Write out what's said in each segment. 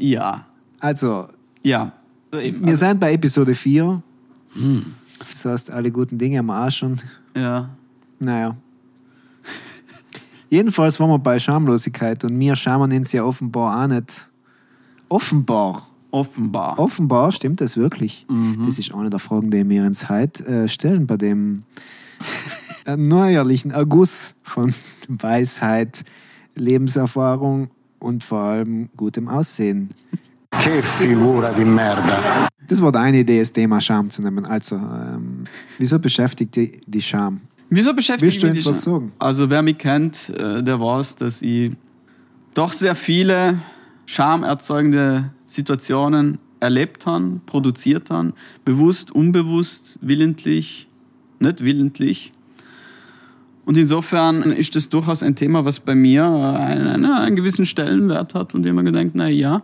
Ja, also Ja. So eben. wir sind bei Episode 4. Das heißt, alle guten Dinge wir auch schon. ja. Naja. Jedenfalls waren wir bei Schamlosigkeit und wir schamen uns ja offenbar auch nicht. Offenbar. Offenbar. Offenbar stimmt das wirklich. Das ist eine der Fragen, die wir uns heute äh, stellen bei dem äh, neuerlichen Erguss von Weisheit, Lebenserfahrung und vor allem gutem Aussehen. Che figura di merda. Das war eine Idee, das Thema Scham zu nehmen. Also, ähm, wieso beschäftigt die, die Scham? Wieso beschäftigt Willst du mich uns die was Scham? sagen? Also wer mich kennt, äh, der weiß, dass ich doch sehr viele schamerzeugende Situationen erlebt habe, produziert habe, bewusst, unbewusst, willentlich, nicht willentlich. Und insofern ist das durchaus ein Thema, was bei mir äh, einen, einen gewissen Stellenwert hat und immer gedacht, na ja,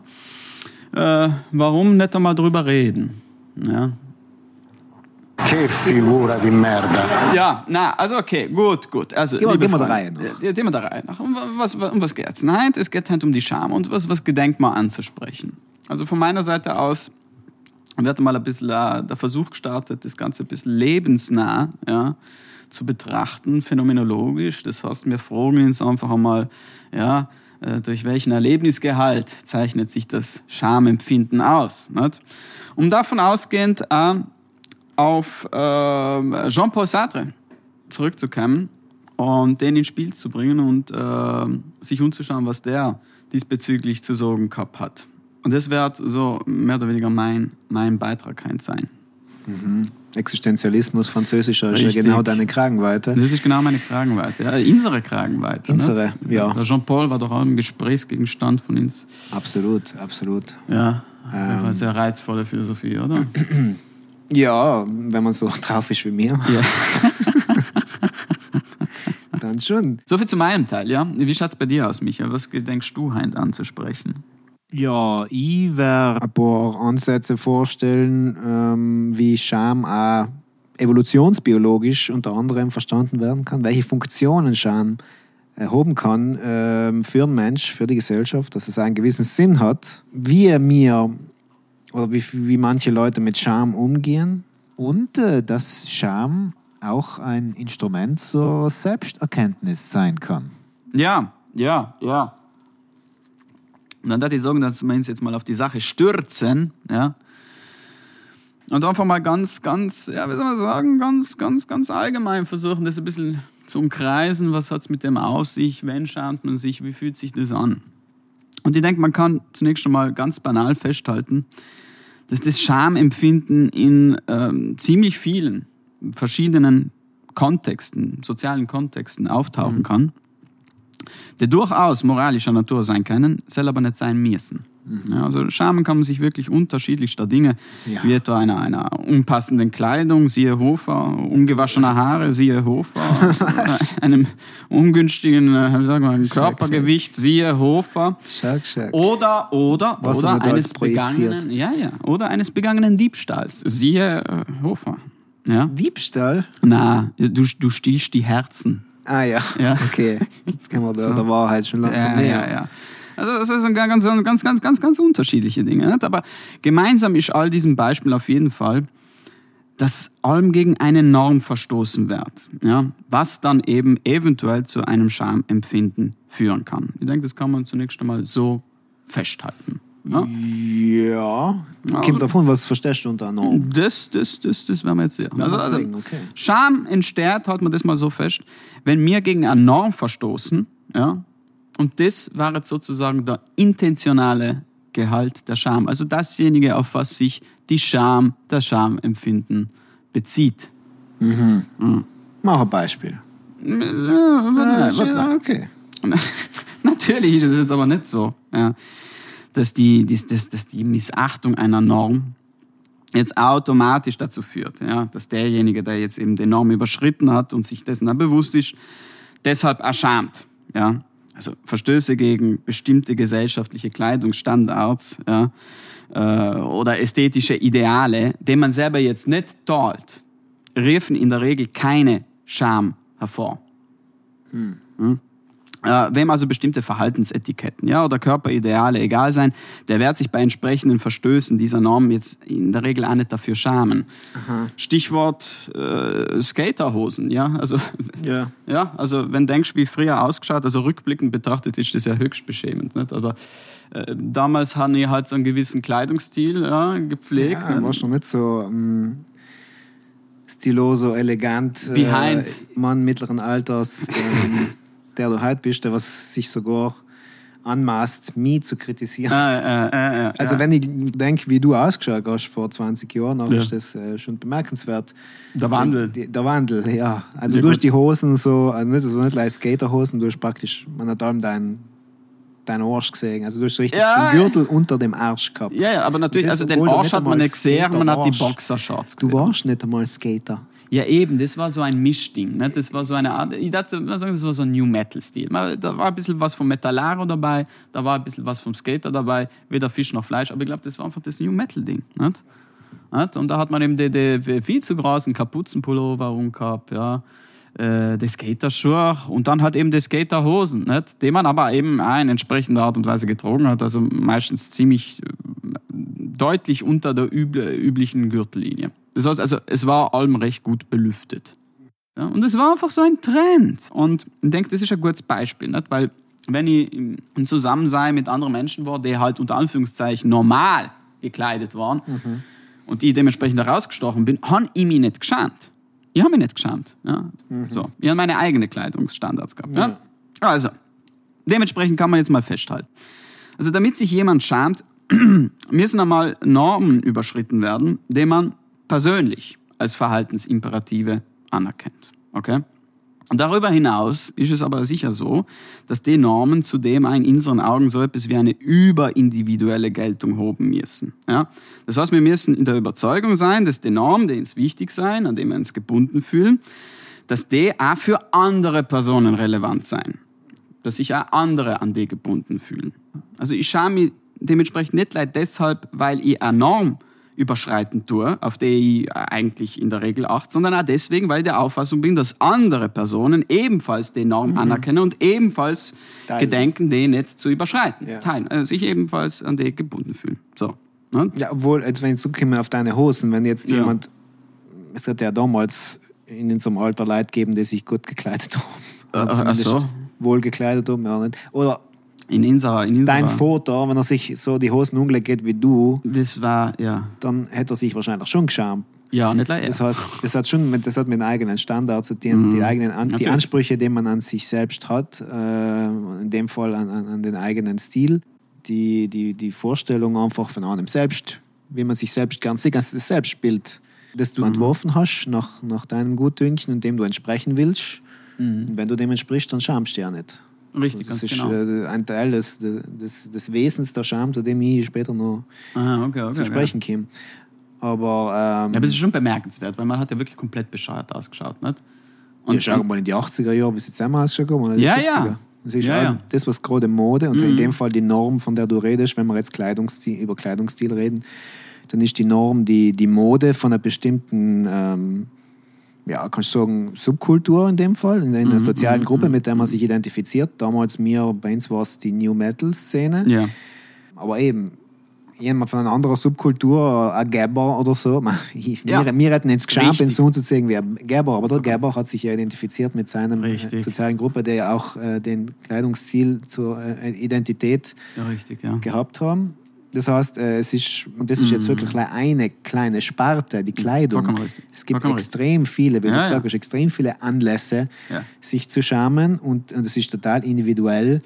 äh, warum nicht einmal drüber reden? Ja, Che figura di merda. Ja, na, also okay, gut, gut. Also, Gehen wir- gehen Reihe nach. Ja, gehen wir der Reihe nach. Um was, um was geht's? Nein, es geht halt um die Scham und was, was gedenkt man anzusprechen. Also von meiner Seite aus wird mal ein bisschen äh, der Versuch gestartet, das Ganze ein bisschen lebensnah ja, zu betrachten, phänomenologisch. Das heißt, wir fragen uns einfach einmal, ja, äh, durch welchen Erlebnisgehalt zeichnet sich das Schamempfinden aus. Nicht? Um davon ausgehend äh, auf äh, Jean-Paul Sartre zurückzukommen und den ins Spiel zu bringen und äh, sich umzuschauen, was der diesbezüglich zu sagen gehabt hat. Und das wird so mehr oder weniger mein, mein Beitrag sein. Existenzialismus, Französischer, ist ja Richtig. genau deine Kragenweite. Das ist genau meine Kragenweite. Ja, unsere Kragenweite. Unsere, nicht? ja. Jean-Paul war doch auch ein Gesprächsgegenstand von uns. Absolut, absolut. Ja, Ähm. eine sehr reizvolle Philosophie, oder? Ja, wenn man so drauf ist wie mir, ja. dann schon. So viel zu meinem Teil, ja. Wie schaut es bei dir aus, Micha? Was gedenkst du heute anzusprechen? Ja, ich werde ein paar Ansätze vorstellen, ähm, wie Scham auch evolutionsbiologisch unter anderem verstanden werden kann, welche Funktionen Scham erhoben kann ähm, für den Mensch, für die Gesellschaft, dass es einen gewissen Sinn hat, wie er mir oder wie, wie manche Leute mit Scham umgehen und äh, dass Scham auch ein Instrument zur Selbsterkenntnis sein kann. Ja, ja, ja. Und dann würde ich sagen, dass wir uns jetzt mal auf die Sache stürzen, ja. Und einfach mal ganz, ganz, ja, wie soll man sagen, ganz, ganz, ganz allgemein versuchen, das ein bisschen zu umkreisen. Was hat es mit dem auf sich? Wenn schaut man sich? Wie fühlt sich das an? Und ich denke, man kann zunächst schon mal ganz banal festhalten, dass das Schamempfinden in ähm, ziemlich vielen verschiedenen Kontexten, sozialen Kontexten auftauchen kann, die durchaus moralischer Natur sein können, soll aber nicht sein müssen. Ja, also Scham kann man sich wirklich unterschiedlichster Dinge, Ja. wie etwa einer, einer unpassenden Kleidung, siehe Hofer, ungewaschener Haare, siehe Hofer, einem ungünstigen äh, sagen wir, Körpergewicht, siehe Hofer. Schau, schau. Oder, oder, Was oder er eines begangenen, ja, ja, oder eines begangenen Diebstahls. Siehe äh, Hofer. Ja? Diebstahl? Na, du, du stiehlst die Herzen. Ah ja, Ja. okay. Jetzt kommen wir So. der Wahrheit schon langsam Ja, näher. ja, ja. Also das sind ganz, ganz, ganz, ganz, ganz, ganz unterschiedliche Dinge. Nicht? Aber gemeinsam ist all diesen Beispielen auf jeden Fall, dass allem gegen eine Norm verstoßen wird. Ja? Was dann eben eventuell zu einem Schamempfinden führen kann. Ich denke, das kann man zunächst einmal so festhalten. Ja? Ja, Also- kommt davon, was verstehst du unter Norm? Das, das, das, das werden wir jetzt sehen. Also, also, okay. Scham entsteht, halten wir das mal so fest, wenn wir gegen eine Norm verstoßen, ja, und das war jetzt sozusagen der intentionale Gehalt der Scham. Also dasjenige, auf was sich die Scham, das Schamempfinden bezieht. Mach ein Beispiel. Ja, warte, warte. Ja, okay. Natürlich ist es jetzt aber nicht so, ja, dass, die, dass, dass die Missachtung einer Norm jetzt automatisch dazu führt, ja, dass derjenige, der jetzt eben die Norm überschritten hat und sich dessen bewusst ist, deshalb erschämt. Ja. Also Verstöße gegen bestimmte gesellschaftliche Kleidungsstandards ja, äh, oder ästhetische Ideale, die man selber jetzt nicht teilt, riefen in der Regel keine Scham hervor. Hm? Äh, wem also bestimmte Verhaltensetiketten ja, oder Körperideale egal sein, der wird sich bei entsprechenden Verstößen dieser Normen jetzt in der Regel auch nicht dafür schämen. Stichwort äh, Skaterhosen, ja, also Ja. ja, also wenn du denkst, wie früher ausgeschaut, also rückblickend betrachtet ist das ja höchst beschämend, nicht? Aber äh, damals haben die halt so einen gewissen Kleidungsstil ja, gepflegt. Ja, warst noch nicht so ähm, stiloso, elegant. Behind. Äh, Mann mittleren Alters, ähm, der du heute bist, der was sich sogar anmaßt, mich zu kritisieren. Äh, äh, äh, äh, Also wenn ich denke, wie du ausgeschaut hast vor 20 Jahren, dann Ja. ist das äh, schon bemerkenswert. Der Wandel. Die, der Wandel, ja. Also Ja, du gut. die Hosen so, also nicht, das war nicht gleich Skaterhosen, du hast praktisch, man hat allem deinen dein Arsch gesehen. Also du hast so richtig Ja. einen Gürtel unter dem Arsch gehabt. ja, ja, aber natürlich, also den du Arsch hat man nicht gesehen, man hat die. Boxershorts Du gesehen. warst nicht einmal Skater. Ja, eben, das war so ein Mischding. Ne? Das war so eine Art, ich würde sagen, das war so ein New Metal-Stil. Da war ein bisschen was vom Metallaro dabei, da war ein bisschen was vom Skater dabei, weder Fisch noch Fleisch, aber ich glaube, das war einfach das New Metal-Ding. Und da hat man eben die, die viel zu großen Kapuzenpullover rumgehabt, ja. Äh, die Skaterschuhe und dann halt eben die Skaterhosen, nicht? die man aber eben auch in entsprechender Art und Weise getragen hat, also meistens ziemlich äh, deutlich unter der üblichen Gürtellinie. Das heißt also, es war allem recht gut belüftet. Ja, und es war einfach so ein Trend. Und ich denke, das ist ein gutes Beispiel, nicht? weil wenn ich im Zusammensein mit anderen Menschen war, die halt unter Anführungszeichen normal gekleidet waren und die dementsprechend herausgestochen bin, habe ich mich nicht geschämt. Ich habe mich nicht geschämt. Ja? So, ich habe meine eigenen Kleidungsstandards gehabt. Ja? Also, dementsprechend kann man jetzt mal festhalten. Also damit sich jemand schämt, müssen einmal Normen überschritten werden, die man persönlich als Verhaltensimperative anerkennt. Okay? Und darüber hinaus ist es aber sicher so, dass die Normen zudem auch in unseren Augen so etwas wie eine überindividuelle Geltung haben müssen. Ja? Das heißt, wir müssen in der Überzeugung sein, dass die Normen, die uns wichtig sein, an denen wir uns gebunden fühlen, dass die auch für andere Personen relevant sein dass sich auch andere an die gebunden fühlen. Also ich schaue mich dementsprechend nicht leid deshalb, weil ich eine Norm überschreiten tue, auf die ich eigentlich in der Regel achte, sondern auch deswegen, weil ich der Auffassung bin, dass andere Personen ebenfalls die Norm anerkennen und ebenfalls Teilen. gedenken, die nicht zu überschreiten. Ja. Teilen, also sich ebenfalls an die gebunden fühlen. So. Ne? Ja, obwohl, jetzt, wenn ich zurückkomme auf deine Hosen, wenn jetzt Ja. jemand, es hat ja damals in unserem Alter Leute gegeben, die sich gut gekleidet haben. Äh, ach so. Wohl gekleidet haben, ja nicht. Oder In unserer, in unserer dein Vater, wenn er sich so die Hosen umgelegt hat wie du, Das war, ja, dann hätte er sich wahrscheinlich schon geschämt. ja, nicht leider. Das heißt, das hat schon mit, das hat mit eigenen Standards zu tun, die eigenen an, die Mhm. Ansprüche, die man an sich selbst hat, äh, in dem Fall an, an, an den eigenen Stil, die, die, die Vorstellung einfach von einem selbst, wie man sich selbst also das Selbstbild, das Mhm. du entworfen hast nach, nach deinem Gutdünken und dem du entsprechen willst. Mhm. Und wenn du dem entsprichst, dann schamst du ja nicht. Richtig, das ganz ist genau. äh, ein Teil des, des, des Wesens der Scham, zu dem ich später noch ah, okay, okay, zu sprechen komme. Aber, ähm, Ja, aber es ist schon bemerkenswert, weil man hat ja wirklich komplett bescheuert ausgeschaut, nicht? Und ja, schau mal in die 80er Jahre, es jetzt einmal ausgegangen oder die Ja, 70er. ja. Das ist Ja, ja. Mhm. das, was gerade Mode und in dem Fall die Norm, von der du redest, wenn wir jetzt Kleidungsstil, über Kleidungsstil reden, dann ist die Norm die, die Mode von einer bestimmten, ähm, ja, kannst du sagen, Subkultur in dem Fall, in Mhm, einer sozialen Gruppe, mit der man sich identifiziert. Damals mir, bei uns war es die New Metal-Szene. Ja. Aber eben, jemand von einer anderen Subkultur, ein Gabber oder so, ich, Ja. wir, wir hätten jetzt geschafft, den Sohn zu zeigen wie ein Gabber, aber der Gabber hat sich ja identifiziert mit seiner Richtig. sozialen Gruppe, der ja auch äh, den Kleidungsstil zur äh, Identität ja, richtig, ja. gehabt haben. Das heißt, äh, es ist, und das ist jetzt wirklich gleich eine kleine Sparte, die Kleidung. Es gibt extrem viele, wie Ja, du ja. gesagt hast, extrem viele Anlässe, Ja. sich zu schamen und, und es ist total individuell,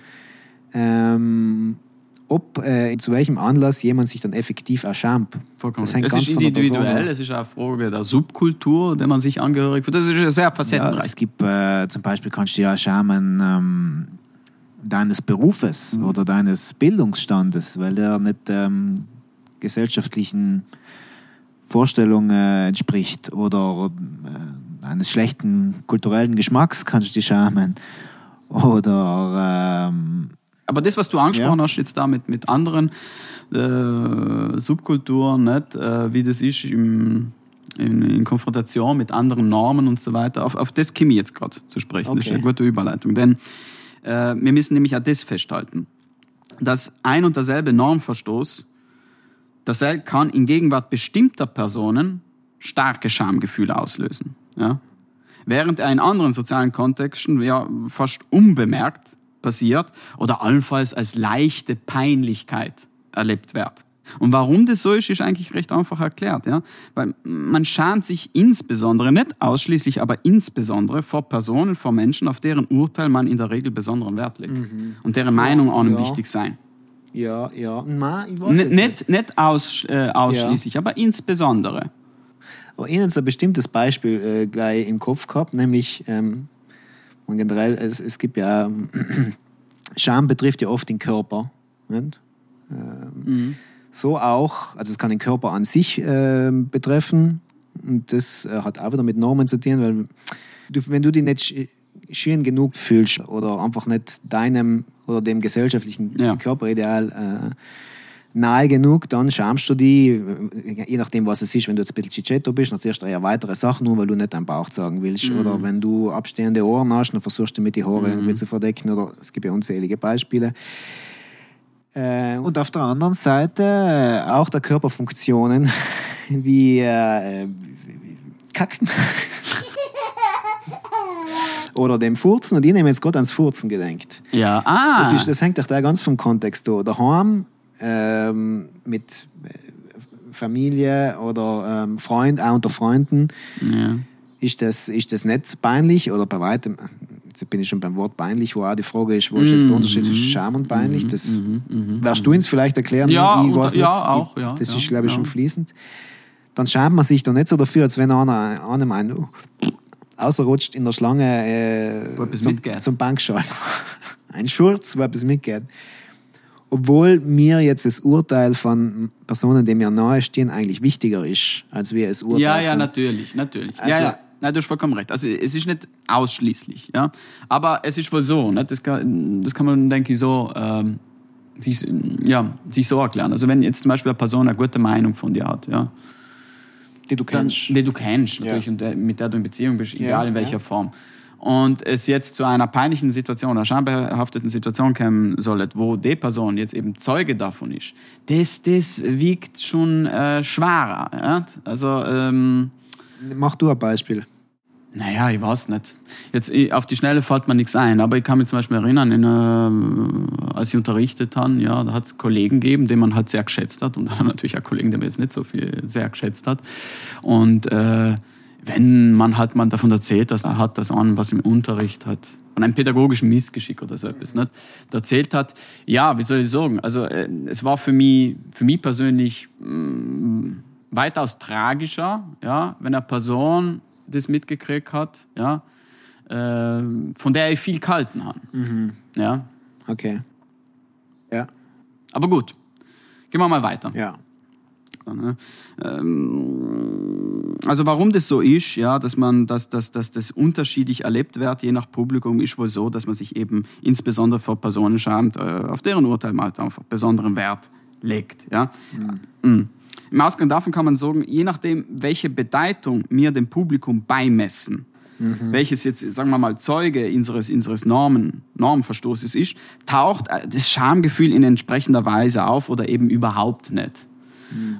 ähm, ob äh, zu welchem Anlass jemand sich dann effektiv erschamt. Das hängt Es ganz ist individuell, es ist eine Frage der Subkultur, der man sich angehörig fühlt. Das ist sehr Ja, facettenreich. es gibt äh, zum Beispiel kannst du ja schamen ähm, deines Berufes Mhm. oder deines Bildungsstandes, weil der nicht ähm, gesellschaftlichen Vorstellungen äh, entspricht oder äh, eines schlechten kulturellen Geschmacks kannst du dich schamen oder ähm, Aber das, was du angesprochen Ja. hast, jetzt da mit, mit anderen äh, Subkulturen, nicht, äh, wie das ist im, in, in Konfrontation mit anderen Normen und so weiter, auf, auf das komme ich jetzt gerade zu sprechen. Das ist Okay. eine gute Überleitung. Denn wir müssen nämlich auch das festhalten, dass ein und derselbe Normverstoß, derselbe kann in Gegenwart bestimmter Personen starke Schamgefühle auslösen. Ja? Während er in anderen sozialen Kontexten ja fast unbemerkt passiert oder allenfalls als leichte Peinlichkeit erlebt wird. Und warum das so ist, ist eigentlich recht einfach erklärt. Ja? Weil man schämt sich insbesondere, nicht ausschließlich, aber insbesondere vor Personen, vor Menschen, auf deren Urteil man in der Regel besonderen Wert legt. Und deren Meinung einem Mhm. ja. wichtig sein. Ja, ja. Nein, ich weiß N jetzt nicht nicht aus, äh, ausschließlich, aber insbesondere. Aber Ihnen ist ein bestimmtes Beispiel äh, gleich im Kopf gehabt, nämlich ähm, und generell, es, es gibt ja ähm, Scham betrifft ja oft den Körper. Nicht? Ähm, So auch, also es kann den Körper an sich ähm, betreffen und das äh, hat auch wieder mit Normen zu tun, weil du, wenn du dich nicht sch- schön genug fühlst oder einfach nicht deinem oder dem gesellschaftlichen Ja. Körperideal äh, nahe genug, dann schamst du die, äh, je nachdem, was es ist, wenn du jetzt ein bisschen Cicetto bist, dann zuerst eher weitere Sachen, nur weil du nicht deinen Bauch zeigen willst. Oder wenn du abstehende Ohren hast, dann versuchst du mit die Haare irgendwie zu verdecken. Oder es gibt ja unzählige Beispiele. Äh, und auf der anderen Seite äh, auch der Körperfunktionen wie äh, Kacken. Oder dem Furzen. Und ich nehme jetzt gerade ans Furzen gedenkt. Ja, ah. Das, ist, das hängt auch da ganz vom Kontext da. Daheim ähm, mit äh, Familie oder ähm, Freund, auch unter Freunden, ja. ist das, ist das nicht peinlich oder bei weitem, jetzt bin ich schon beim Wort peinlich, wo auch die Frage ist, wo ist jetzt der Unterschied zwischen Scham und peinlich? Das wirst du uns vielleicht erklären? Mhm, Ja, ich weiß ja, auch, ja, Das ist, glaube ich, schon fließend. Dann schämt man sich da nicht so dafür, als wenn einer einem einen außerrutscht in der Schlange äh, zum, zum Bankschalter. Ein Schurz, wo etwas mitgeht. Obwohl mir jetzt das Urteil von Personen, die mir nahestehen, eigentlich wichtiger ist, als wir es Urteil Ja, ja, von natürlich, natürlich. Also- ja, ja. Nein, du hast vollkommen recht. Also es ist nicht ausschließlich, ja. Aber es ist wohl so, ne? das, kann, das kann man, denke ich, so, ähm, sich, ja, sich so erklären. Also wenn jetzt zum Beispiel eine Person eine gute Meinung von dir hat, ja, die du dann, kennst. die du kennst natürlich Ja. und der, mit der du in Beziehung bist, Ja, egal in welcher ja. Form. Und es jetzt zu einer peinlichen Situation, einer schambehafteten Situation kommen soll, wo die Person jetzt eben Zeuge davon ist, das, das wiegt schon äh, schwerer. Ja? Also, ähm, Mach du ein Beispiel. naja, ich weiß nicht. Jetzt auf die Schnelle fällt mir nichts ein, aber ich kann mich zum Beispiel erinnern, in, äh, als ich unterrichtet habe, ja, da hat es Kollegen gegeben, den man halt sehr geschätzt hat und dann natürlich auch Kollegen, die man jetzt nicht so viel sehr geschätzt hat. Und äh, wenn man halt mal davon erzählt, dass er hat das an, was im Unterricht hat, von einem pädagogischen Missgeschick oder so etwas, nicht? erzählt hat, ja, wie soll ich sagen, also äh, es war für mich, für mich persönlich mh, weitaus tragischer, ja, wenn eine Person das mitgekriegt hat, ja, äh, von der ich viel gehalten habe. Ja. Okay. Ja, Aber gut, gehen wir mal weiter. ja. Ne? Ähm, Also warum das so ist, ja, dass man, dass, dass, dass das unterschiedlich erlebt wird, je nach Publikum, ist wohl so, dass man sich eben insbesondere vor Personen schamt, äh, auf deren Urteil man halt einfach besonderen Wert legt. Ja. Mhm. Im Ausgang davon kann man sagen, je nachdem, welche Bedeutung wir dem Publikum beimessen, welches jetzt, sagen wir mal, Zeuge unseres, unseres Normen, Normverstoßes ist, taucht äh, das Schamgefühl in entsprechender Weise auf oder eben überhaupt nicht.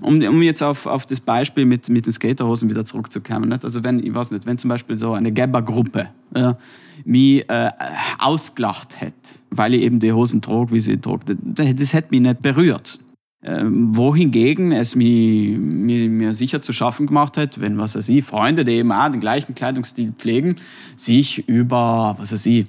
Um, um jetzt auf, auf das Beispiel mit, mit den Skaterhosen wieder zurückzukommen. Nicht? Also wenn, ich weiß nicht, wenn zum Beispiel so eine Gabber-Gruppe ja, mich äh, ausgelacht hätte, weil ich eben die Hosen trug, wie sie trug, das, das hätte mich nicht berührt. Ähm, wohingegen es mir, mir, mir sicher zu schaffen gemacht hat, wenn, was weiß ich, Freunde, die eben auch den gleichen Kleidungsstil pflegen, sich über, was weiß ich,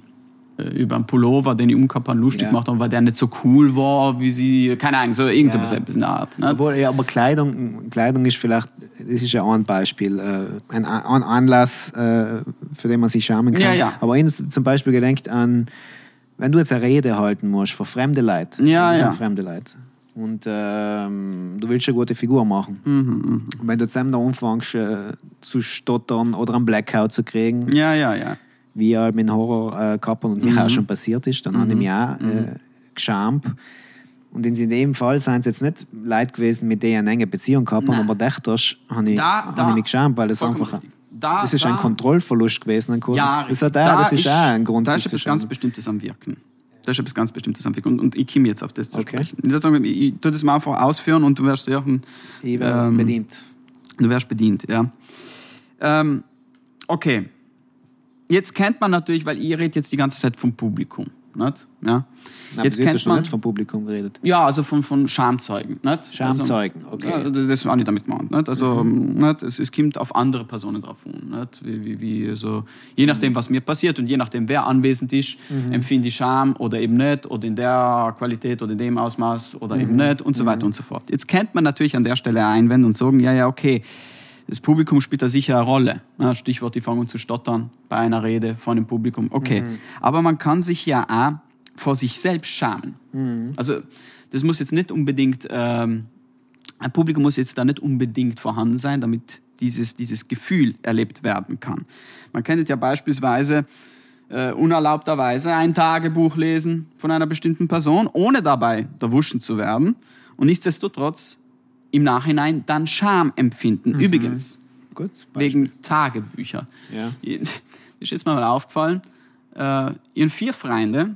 äh, über einen Pullover, den ich umgehabt habe, lustig Ja. gemacht haben, weil der nicht so cool war, wie sie, keine Ahnung, so irgend so Ja. etwas in der Art. Ne? Obwohl, ja, aber Kleidung, Kleidung ist vielleicht, das ist ja auch ein Beispiel, äh, ein, ein Anlass, äh, für den man sich schämen kann. Ja, ja. Aber ich zum Beispiel gedenkt an, wenn du jetzt eine Rede halten musst vor fremde Leute, Ja, das ja. sind fremde Leute, und ähm, du willst eine gute Figur machen. Mhm, Und wenn du zusammen da anfängst äh, zu stottern oder einen Blackout zu kriegen, Ja, ja, ja. wie halt mit Horror äh, gehabt und mir auch schon passiert ist, dann habe ich mich auch äh, geschämt. Und in dem Fall sind es jetzt nicht Leute gewesen, mit denen ich eine enge Beziehung gehabt habe, aber dachte, habe ich, Da- habe da- ich mich geschämt, weil es einfach richtig. da, Das ist da, ein Kontrollverlust gewesen. Ein Ja, das, hat auch, da das ist auch ein Grund, Da ist etwas ganz. Bestimmtes am Wirken. Da ist etwas ganz Bestimmtes am Wirken. Und, und ich komme jetzt auf das zu Okay. sprechen. Ich, sagen, ich, ich tue das mal einfach ausführen und du wirst sehr, Ich werde Ähm, bedient. du wärst bedient, ja. Ähm, okay. Jetzt kennt man natürlich, weil ihr redet jetzt die ganze Zeit vom Publikum. Nicht? Ja. Nein, jetzt kennt man, nicht vom Publikum geredet. ja, also von, von Schamzeugen. Nicht? Schamzeugen, also, okay. Ja, das war nicht damit gemeint. Nicht? Also, nicht? Es, es kommt auf andere Personen drauf an. Nicht? Wie, wie, wie, also, je nachdem, was mir passiert und je nachdem, wer anwesend ist, empfinde ich Scham oder eben nicht oder in der Qualität oder in dem Ausmaß oder eben nicht und so weiter und so fort. Jetzt kennt man natürlich an der Stelle einwenden und sagen, ja, ja, okay, das Publikum spielt da sicher eine Rolle. Ja, Stichwort, die fangen zu stottern bei einer Rede vor dem Publikum. Okay. Aber man kann sich ja auch vor sich selbst schamen. Also das muss jetzt nicht unbedingt, ähm, ein Publikum muss jetzt da nicht unbedingt vorhanden sein, damit dieses, dieses Gefühl erlebt werden kann. Man kennt ja beispielsweise äh, unerlaubterweise ein Tagebuch lesen von einer bestimmten Person, ohne dabei erwuschen zu werden und nichtsdestotrotz im Nachhinein dann Scham empfinden. Übrigens, Gut. wegen Tagebücher. Ja. Ist jetzt mal aufgefallen, äh, ihren vier Freunde,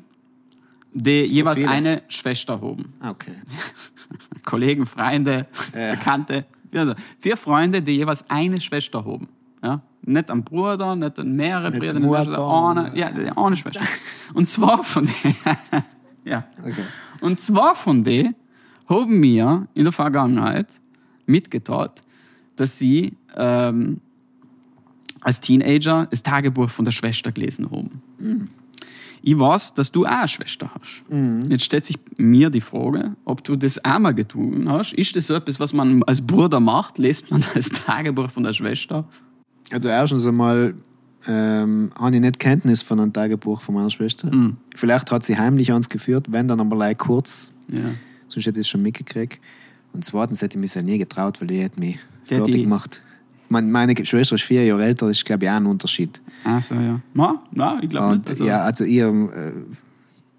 die jeweils viele? eine Schwester haben. Ah, Okay. Kollegen, Freunde, Ja. Bekannte. Also, vier Freunde, die jeweils eine Schwester haben. Ja? Nicht ein Bruder, nicht an mehrere Nicht Brüder, nicht eine, ja, eine Schwester. Und zwar von denen, ja. Okay. Und zwar von denen haben mir in der Vergangenheit mitgeteilt, dass sie ähm, als Teenager das Tagebuch von der Schwester gelesen haben. Ich weiß, dass du auch eine Schwester hast. Jetzt stellt sich mir die Frage, ob du das auch mal getan hast. Ist das so etwas, was man als Bruder macht? Lest man das Tagebuch von der Schwester? Also erstens einmal ähm, habe ich nicht Kenntnis von einem Tagebuch von meiner Schwester. Mhm. Vielleicht hat sie heimlich eins geführt, wenn dann aber like kurz, Ja. Sonst hätte ich es schon mitgekriegt. Und zweitens hätte ich mich ja nie getraut, weil die hätte mich Die hätte fertig gemacht. Meine, meine Schwester ist vier Jahre älter, das ist glaube ich auch ein Unterschied. Ach so, ja. Na, na ich glaube nicht. Also, ja, also ihr, äh,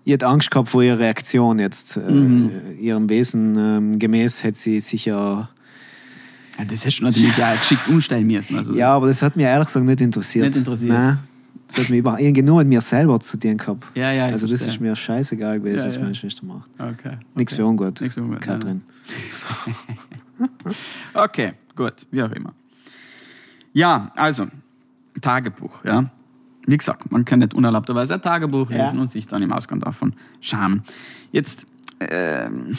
ihr hat Angst gehabt vor ihrer Reaktion jetzt. Äh, Mhm. Ihrem Wesen ähm, gemäß hätte sie sicher. ja, das hättest du natürlich auch geschickt umstellen müssen. Also, Ja, aber das hat mich ehrlich gesagt nicht interessiert. Nicht interessiert. Nein, das hat mich über, irgendwie nur mit mir selber zu tun gehabt. Ja, ja, Also das verstehe. ist mir scheißegal gewesen, Ja, was ja. meine Schwester macht. Okay. Nichts okay. für ungut. Nichts für ungut, Katrin. Okay, gut, wie auch immer. Ja, also, Tagebuch, ja. Wie gesagt, man kann nicht unerlaubterweise ein Tagebuch Ja. lesen und sich dann im Ausgang davon schamen. Jetzt, ähm,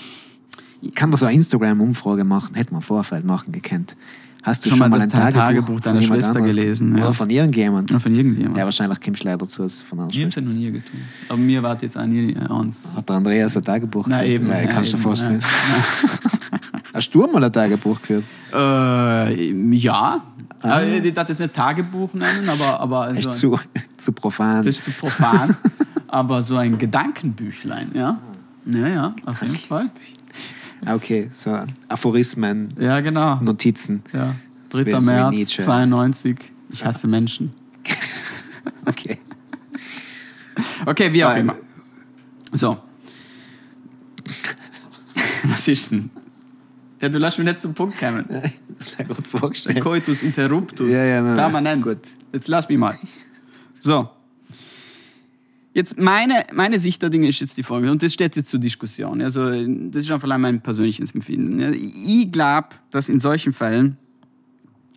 Kann man so eine Instagram-Umfrage machen? Hätte man Vorfeld machen gekannt. Hast du Schon schon, mal ein Tagebuch, Tagebuch deiner Schwester gelesen, ja. Oder von irgendjemand? von irgendjemandem. Ja, wahrscheinlich du leider zu als von einer ich habe es ja noch nie getan. Aber mir war jetzt auch nie eins. Hat der Andreas ein Tagebuch Nein, geführt? eben, Ja, ja, kannst du dir vorstellen. Hast du mal ein Tagebuch geführt? Äh, ja. Äh, Ich darf das nicht Tagebuch nennen, aber, aber also, Echt zu, zu profan. das ist zu profan. aber so ein Gedankenbüchlein, ja. Ja, ja, auf jeden Fall. Ah, Okay, so Aphorismen, Ja, genau. Notizen. Ja. Das 3. wäre so wie März Nietzsche. 92. Ich hasse Menschen. Okay. Okay, wie auch Weil- immer. So. Was ist denn? Ja, du lässt mich nicht zum Punkt kommen. Das habe ich gerade vorgestellt. Coitus interruptus. Ja, ja, nein. Permanent. Gut. Jetzt lass mich mal. So. Jetzt meine, meine Sicht der Dinge ist jetzt die folgende, und das steht jetzt zur Diskussion. Also, das ist einfach mein persönliches Empfinden. Ich glaube, dass in solchen Fällen,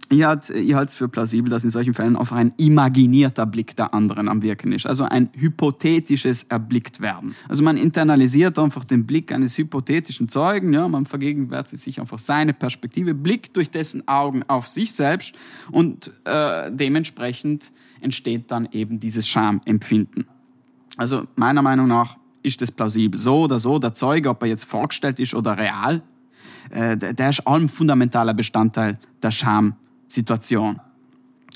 ich halte es für plausibel, dass in solchen Fällen auf ein imaginierter Blick der anderen am Wirken ist. Also ein hypothetisches erblickt werden. Also man internalisiert einfach den Blick eines hypothetischen Zeugen, ja, man vergegenwärtigt sich einfach seine Perspektive, blickt durch dessen Augen auf sich selbst und äh, dementsprechend entsteht dann eben dieses Schamempfinden. Also meiner Meinung nach ist das plausibel. So oder so, der Zeuge, ob er jetzt vorgestellt ist oder real, äh, der ist ein fundamentaler Bestandteil der Schamsituation.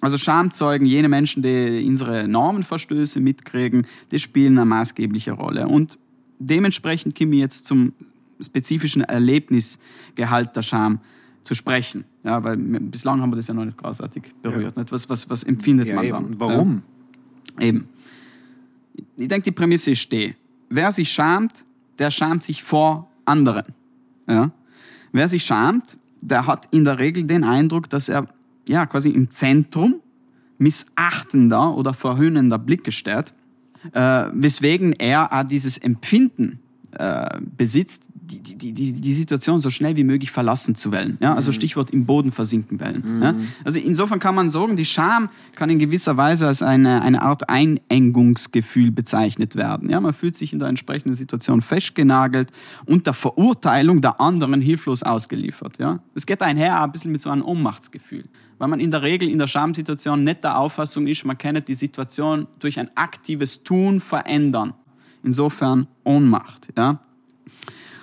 Also Schamzeugen, jene Menschen, die unsere Normenverstöße mitkriegen, die spielen eine maßgebliche Rolle. Und dementsprechend komme ich jetzt zum spezifischen Erlebnisgehalt der Scham zu sprechen. Ja, weil bislang haben wir das ja noch nicht großartig berührt. Nicht? Was, was, was empfindet Ja, man eben. dann? Warum? Ja. Eben. Ich denke, die Prämisse ist die. Wer sich schamt, der schamt sich vor anderen. Ja? Wer sich schamt, der hat in der Regel den Eindruck, dass er ja, quasi im Zentrum missachtender oder verhöhnender Blick gestellt, äh, weswegen er auch dieses Empfinden äh, besitzt, die, die, die, die Situation so schnell wie möglich verlassen zu wollen. Ja? Also Stichwort im Boden versinken wollen. Ja? Also insofern kann man sagen, die Scham kann in gewisser Weise als eine, eine Art Einengungsgefühl bezeichnet werden. Ja? Man fühlt sich in der entsprechenden Situation festgenagelt und der Verurteilung der anderen hilflos ausgeliefert. Ja? Es geht einher ein bisschen mit so einem Ohnmachtsgefühl. Weil man in der Regel in der Schamsituation nicht der Auffassung ist, man könne die Situation durch ein aktives Tun verändern. Insofern Ohnmacht. Ja?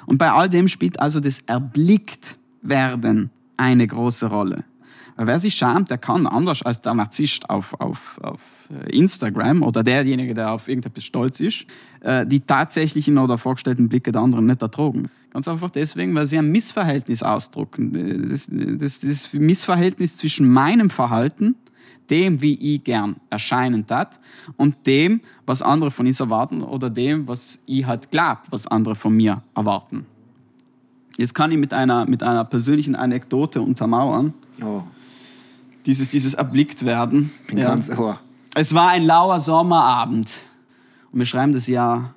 Und bei all dem spielt also das Erblicktwerden eine große Rolle. Wer sich schämt, der kann anders als der Narzisst auf, auf, auf Instagram oder derjenige, der auf irgendetwas stolz ist, äh, die tatsächlichen oder vorgestellten Blicke der anderen nicht ertragen. Ganz einfach deswegen, weil sie ein Missverhältnis ausdrucken. Das, das, das Missverhältnis zwischen meinem Verhalten, dem, wie ich gern erscheinen tat, und dem, was andere von uns erwarten oder dem, was ich halt glaube, was andere von mir erwarten. Jetzt kann ich mit einer, mit einer persönlichen Anekdote untermauern, Oh, dieses, dieses erblickt werden. bin Ja. ganz oh. Es war ein lauer Sommerabend. Und wir schreiben das Jahr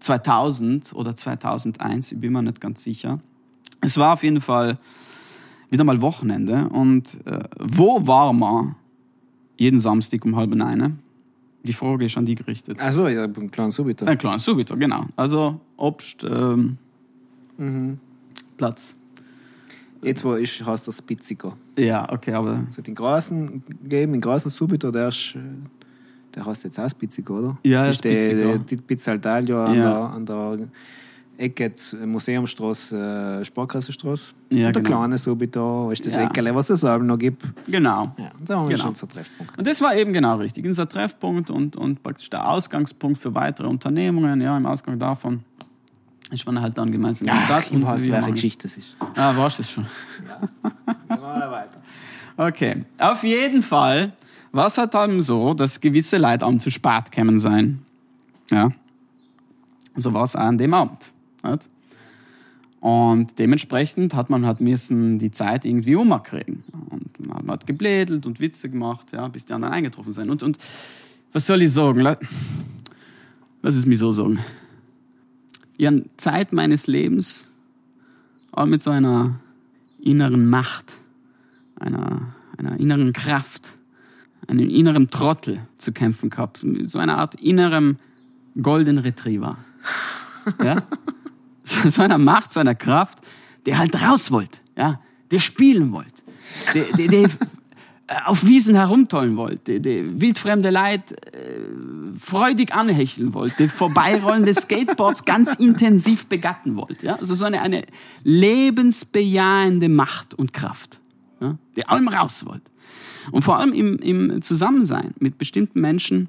2000 oder 2001, ich bin mir nicht ganz sicher. Es war auf jeden Fall wieder mal Wochenende. Und äh, wo war man jeden Samstag um halb eine? Die Frage ist an die gerichtet. Also, ich habe einen kleinen Subiter. Ein kleines Subito, genau. Also Obst, ähm, Platz. Jetzt, wo ich, heißt das Pizzico. Ja, okay, aber Es hat den großen gegeben, den großen Subito, der ist, äh, der heißt jetzt auch Pizzico, oder? Ja, das ist ist der, der, die Pizza Italia an, Ja. der, an der Ecke äh, Museumstraße, äh, Sparkassenstraße. Ja, und der genau. kleine Subito ist das Ja. Eckele, was es selber noch gibt. genau. Ja, und da haben wir Genau. schon unser Treffpunkt. Und das war eben genau richtig. Unser Treffpunkt und, und praktisch der Ausgangspunkt für weitere Unternehmungen. Ja, im Ausgang davon ist man halt dann gemeinsam in Ach, Stadt. ich weiß, welche Geschichte das ist. Ah, warst du das schon? Okay. Auf jeden Fall war es halt dann so, dass gewisse Leute am zu spät kämen sein. Ja. So war es auch an dem Abend. Nicht? Und dementsprechend hat man halt müssen die Zeit irgendwie umkriegen. Und man hat geblädelt und Witze gemacht, ja, bis die anderen eingetroffen sind. Und, und was soll ich sagen? Lass es mich so sagen. Ich habe Zeit meines Lebens auch mit so einer inneren Macht, einer, einer inneren Kraft, einem inneren Trottel zu kämpfen gehabt. Mit So einer Art innerem Golden Retriever. Ja? So, einer Macht, so einer Kraft, der halt raus wollte, ja? der spielen wollte, der, der, der auf Wiesen herumtollen wollte, der wildfremde Leid äh, freudig anhecheln wollte, vorbeirollende Skateboards ganz intensiv begatten wollte. Ja? Also so eine, eine lebensbejahende Macht und Kraft, ja? die allem raus wollte. Und vor allem im, im Zusammensein mit bestimmten Menschen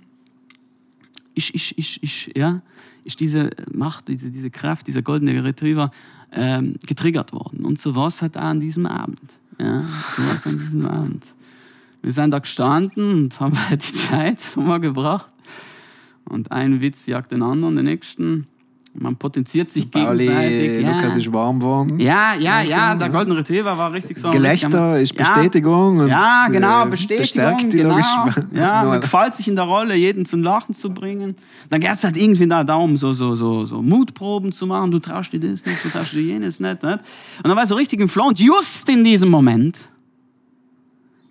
ist, ist, ist, ist, ja, ist diese Macht, diese, diese Kraft, dieser goldene Retriever ähm, getriggert worden. Und so es halt auch an diesem Abend. Ja, so war es an diesem Abend. Wir sind da gestanden und haben halt die Zeit umgebracht. Und ein Witz jagt den anderen, den nächsten. Man potenziert sich Pauli, gegenseitig. Ja. Lukas ist warm geworden. Ja, ja, ja, der Golden Retriever war richtig so. Gelächter ist Ja. Bestätigung. Und, Ja, genau, äh, Bestätigung. bestärkt die genau. logisch. Ja, man gefällt sich in der Rolle, jeden zum Lachen zu bringen. Dann geht es halt irgendwie da darum, so, so, so, so Mutproben zu machen. Du traust dir das nicht, du traust dir jenes nicht, nicht. Und dann war er so richtig im Flow. Und just in diesem Moment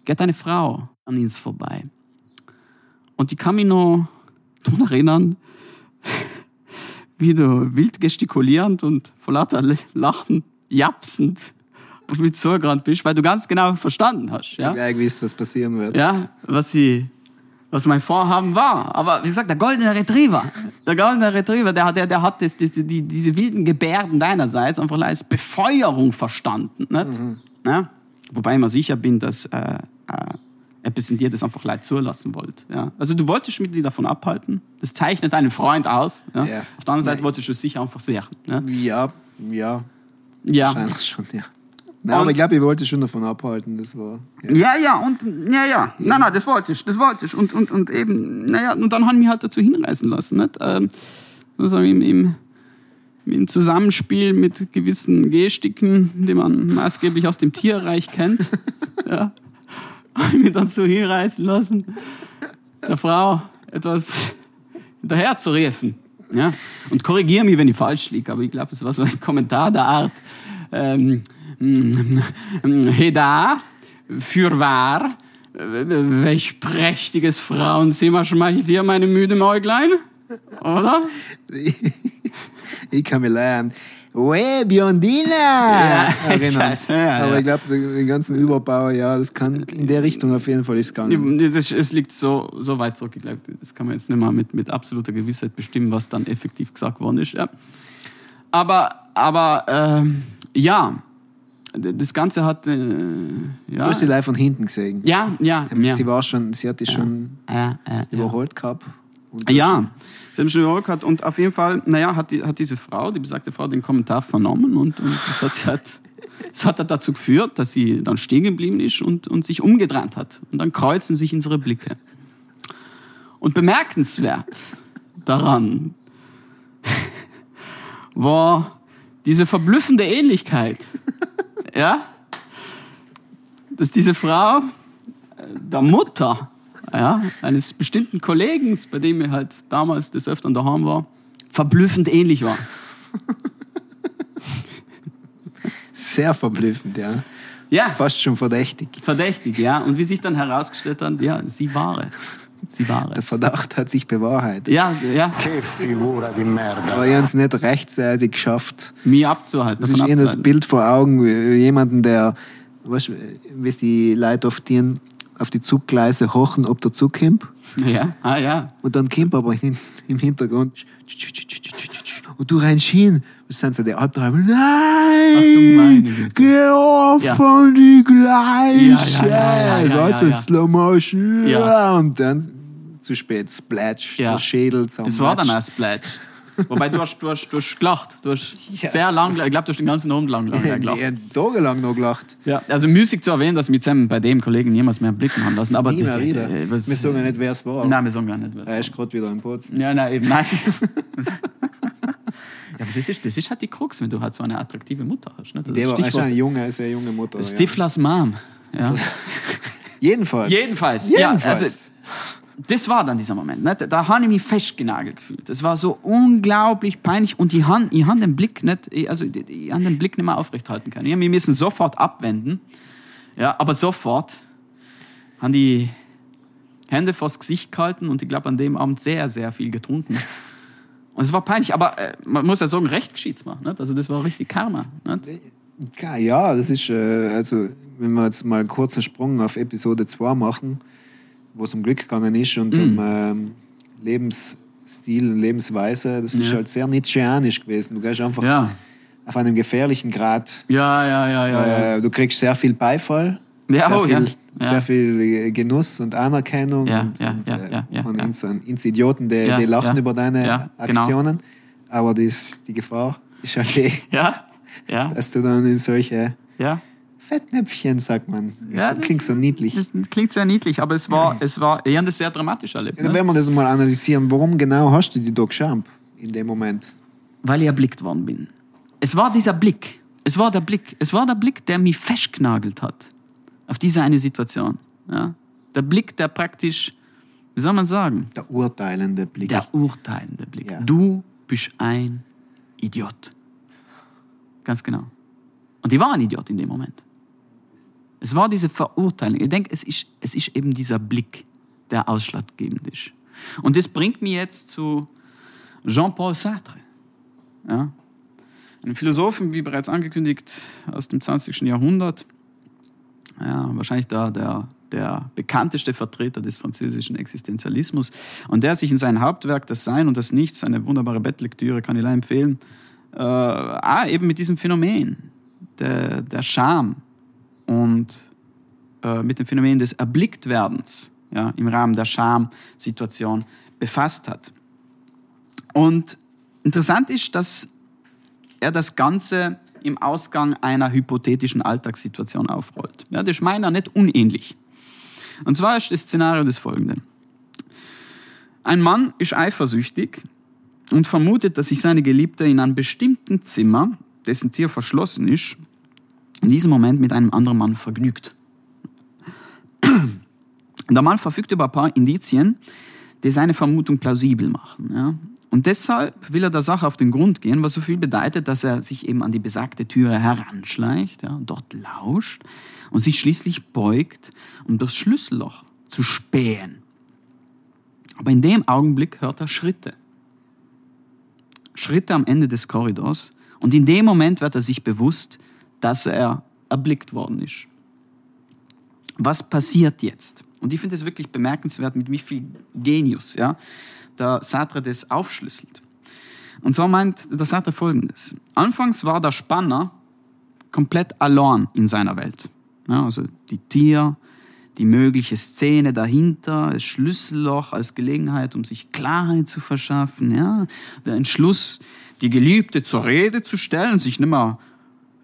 geht eine Frau an uns vorbei. Und ich kann mich noch daran erinnern, wie du wild gestikulierend und vor lauter Lachen japsend auf mich zugerannt bist, weil du ganz genau verstanden hast. Ja? Ja, ich gewusst, was passieren wird. ja, was sie, was mein Vorhaben war. Aber wie gesagt, der goldene Retriever, der goldene Retriever, der, hat- der, der hat das, das, die, diese wilden Gebärden deinerseits einfach als Befeuerung verstanden. Nicht? Ja? Wobei ich mir sicher bin, dass äh, äh, etwas in dir das einfach leid zulassen wollte. Ja? Also du wolltest mich die davon abhalten. Das zeichnet deinen Freund aus. Ja? Ja. Auf der anderen Seite Nein. wolltest du es sicher einfach sehen. Ne? Ja, ja, Ja. wahrscheinlich schon, ja. Nein, Und- aber ich glaube, ich wollte schon davon abhalten. Das war. Ja. Ja, ja, und ja, ja. Nein, nein, das wollte ich, das wollte ich. Und, und, und eben, naja, und dann haben mich halt dazu hinreißen lassen. Nicht? Ähm, also im, im, im Zusammenspiel mit gewissen Gestiken, die man maßgeblich aus dem Tierreich kennt, ja, habe ich mich dann so hinreißen lassen, der Frau etwas hinterher zu rufen. Ja? Und korrigiere mich, wenn ich falsch liege, aber ich glaube, es war so ein Kommentar der Art, ähm, hey da, für wahr, welch prächtiges Frauenzimmer schmeichelt dir meine müde Mäuglein? Oder? ich kann mich lernen. Ue, Biondina! erinnern. scheiße, ja, Aber ja. ich glaube, den ganzen Überbau, ja, das kann in der Richtung auf jeden Fall ist gegangen. Das, es liegt so, so weit zurück, ich glaube, das kann man jetzt nicht mal mit, mit absoluter Gewissheit bestimmen, was dann effektiv gesagt worden ist. Ja. Aber, aber ähm, ja, das Ganze hat. Äh, Du ja, hast sie live von hinten gesehen. ja, ja, ja. Sie war schon, sie hat dich schon ja, ja, ja. überholt gehabt. Ja, schon überholt gehabt und auf jeden Fall, naja, hat, die, hat diese Frau, die besagte Frau, den Kommentar vernommen und, und das, hat sie halt, das hat dazu geführt, dass sie dann stehen geblieben ist und, und sich umgedreht hat. Und dann kreuzen sich unsere Blicke. Und bemerkenswert daran war diese verblüffende Ähnlichkeit, ja, dass diese Frau äh, der Mutter ja, eines bestimmten Kollegen, bei dem ich halt damals des Öfteren daheim war, verblüffend ähnlich war. Sehr verblüffend, ja. Ja, Fast schon verdächtig. verdächtig, ja. Und wie sich dann herausgestellt hat, ja, sie war es. Sie war Der es. Verdacht hat sich bewahrheitet. Ja, ja, Che figura di merda. Aber ich habe es nicht rechtzeitig geschafft. mich abzuhalten. Das ist eher das. Bild vor Augen, wie jemanden, der, weißt du, wie es die Leute oft tun, auf die Zuggleise hochen, ob der Zug kommt. Ja, ah, ja. Und dann kommt aber hin, im Hintergrund und du rennst hin. Was sind so die Albträume? Ach Nein! Güte. Geh auf Ja. von die Gleise! Ja, ja, ja, ja, Es war ja, so ja. Slow Motion. Ja. Und dann zu spät, Splatsch, Ja. der Schädel Es war dann ein Splash. Wobei du hast, du hast, du hast gelacht. Du hast Ja, sehr lang, ich glaube, du hast den ganzen Abend lang, lang gelacht. Ich habe tagelang noch gelacht. Ja, also müßig zu erwähnen, dass wir zusammen bei dem Kollegen niemals mehr blicken haben lassen. Aber das, mehr wieder. äh, was- Wir sagen ja nicht, wer es war. Nein, wir sagen gar nicht. Er ist gerade wieder im Putz. Ja, nein, eben, nein. ja, aber das ist, das ist halt die Krux, wenn du halt so eine attraktive Mutter hast. Ne? Das Der ist eine junge, sehr junge Mutter. Ja. Stiflas Mom. Ja. Jedenfalls. Jedenfalls. Jedenfalls. Ja, also, das war dann dieser Moment. Ne? Da, habe ich mich festgenagelt gefühlt. Das war so unglaublich peinlich und ich habe ich den Blick nicht, ich- also han den Blick nicht mehr aufrecht halten können. Ich hab- Wir müssen sofort abwenden. Ja, aber sofort haben die Hände vors Gesicht gehalten und ich glaube an dem Abend sehr, sehr viel getrunken. Und es war peinlich, aber äh, man muss ja sagen, recht geschieht's mal. Nicht? Also das war richtig Karma. Nicht? Ja, Ja, das ist, äh, also, wenn wir jetzt mal einen kurzen Sprung auf Episode 2 machen, wo es um Glück gegangen ist und Mm. um ähm, Lebensstil und Lebensweise, das ist Ja. halt sehr nietzscheanisch gewesen. Du gehst einfach Ja. auf einem gefährlichen Grad. Ja, ja, ja, ja. Äh, du kriegst sehr viel Beifall, Ja, sehr, oh, viel, ja. Sehr viel Genuss und Anerkennung Ja, und, ja, und, ja, äh, von ins, Idioten, die, die lachen über deine genau. Aktionen. Aber das, die Gefahr ist halt eh, Ja, ja, dass du dann in solche ja. Fettnäpfchen, sagt man. Das Ja, das- klingt so niedlich. Das klingt sehr niedlich, aber es war, es war eher sehr dramatisch erlebt. Dann Ne? werden wir das mal analysieren. Warum genau hast du die da geschampt in dem Moment? Weil ich erblickt worden bin. Es war dieser Blick. Es war der Blick. Es war der Blick, der mich festgenagelt hat. Auf diese eine Situation. Ja? Der Blick, der praktisch, wie soll man sagen, Der urteilende Blick. der urteilende Blick. Ja. Du bist ein Idiot. Ganz genau. Und ich war ein Idiot in dem Moment. Es war diese Verurteilung. Ich denke, es ist, es ist eben dieser Blick, der ausschlaggebend ist. Und das bringt mich jetzt zu Jean-Paul Sartre. Ja? Einem Philosophen, wie bereits angekündigt, aus dem 20. Jahrhundert. Ja, wahrscheinlich der, der, der bekannteste Vertreter des französischen Existenzialismus. Und der sich in seinem Hauptwerk Das Sein und das Nichts, eine wunderbare Bettlektüre, kann ich leider empfehlen, äh, ah, eben mit diesem Phänomen der, der Scham und äh, mit dem Phänomen des Erblicktwerdens ja, im Rahmen der Schamsituation befasst hat. Und interessant ist, dass er das Ganze im Ausgang einer hypothetischen Alltagssituation aufrollt. Ja, das ist meiner nicht unähnlich. Und zwar ist das Szenario das folgende. Ein Mann ist eifersüchtig und vermutet, dass sich seine Geliebte in einem bestimmten Zimmer, dessen Tür verschlossen ist, in diesem Moment mit einem anderen Mann vergnügt. Der Mann verfügt über ein paar Indizien, die seine Vermutung plausibel machen. Ja? Und deshalb will er der Sache auf den Grund gehen, was so viel bedeutet, dass er sich eben an die besagte Türe heranschleicht, ja, dort lauscht und sich schließlich beugt, um das Schlüsselloch zu spähen. Aber in dem Augenblick hört er Schritte. Schritte am Ende des Korridors. Und in dem Moment wird er sich bewusst, dass er erblickt worden ist. Was passiert jetzt? Und ich finde es wirklich bemerkenswert, mit wie viel Genius ja, der Sartre das aufschlüsselt. Und zwar meint der Sartre folgendes. Anfangs war der Spanner komplett allein in seiner Welt. Ja, also die Tier, die mögliche Szene dahinter, das Schlüsselloch als Gelegenheit, um sich Klarheit zu verschaffen, ja, der Entschluss, die Geliebte zur Rede zu stellen und sich nicht mehr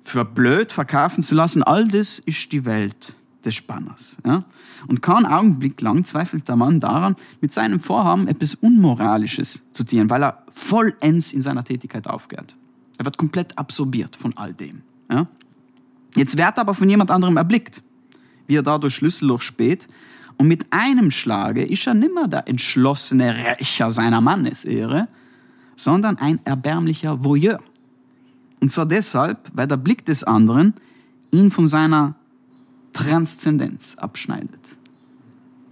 für blöd verkaufen zu lassen, all das ist die Welt des Spanners. Ja? Und keinen Augenblick lang zweifelt der Mann daran, mit seinem Vorhaben etwas Unmoralisches zu dienen, weil er vollends in seiner Tätigkeit aufgehört. Er wird komplett absorbiert von all dem. Ja? Jetzt wird er aber von jemand anderem erblickt, wie er da durch Schlüsselloch späht. Und mit einem Schlage ist er nimmer der entschlossene Rächer seiner Mannesehre, sondern ein erbärmlicher Voyeur. Und zwar deshalb, weil der Blick des anderen ihn von seiner Transzendenz abschneidet.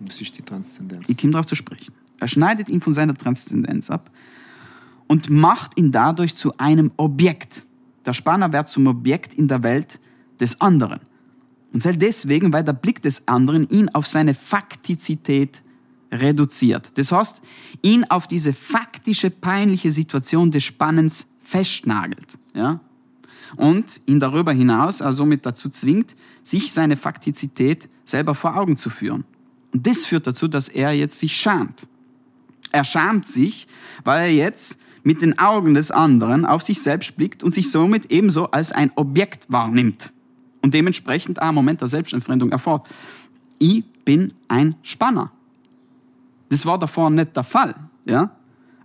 Das ist die Transzendenz. Ich komme darauf zu sprechen. Er schneidet ihn von seiner Transzendenz ab und macht ihn dadurch zu einem Objekt. Der Spanner wird zum Objekt in der Welt des anderen. Und selbst deswegen, weil der Blick des anderen ihn auf seine Faktizität reduziert. Das heißt, ihn auf diese faktische, peinliche Situation des Spannens festnagelt. Ja? Und ihn darüber hinaus also somit dazu zwingt, sich seine Faktizität selber vor Augen zu führen. Und das führt dazu, dass er jetzt sich schämt. Er schämt sich, weil er jetzt mit den Augen des anderen auf sich selbst blickt und sich somit ebenso als ein Objekt wahrnimmt. Und dementsprechend auch einen Moment der Selbstentfremdung erfordert. Ich bin ein Spanner. Das war davor nicht der Fall. Ja?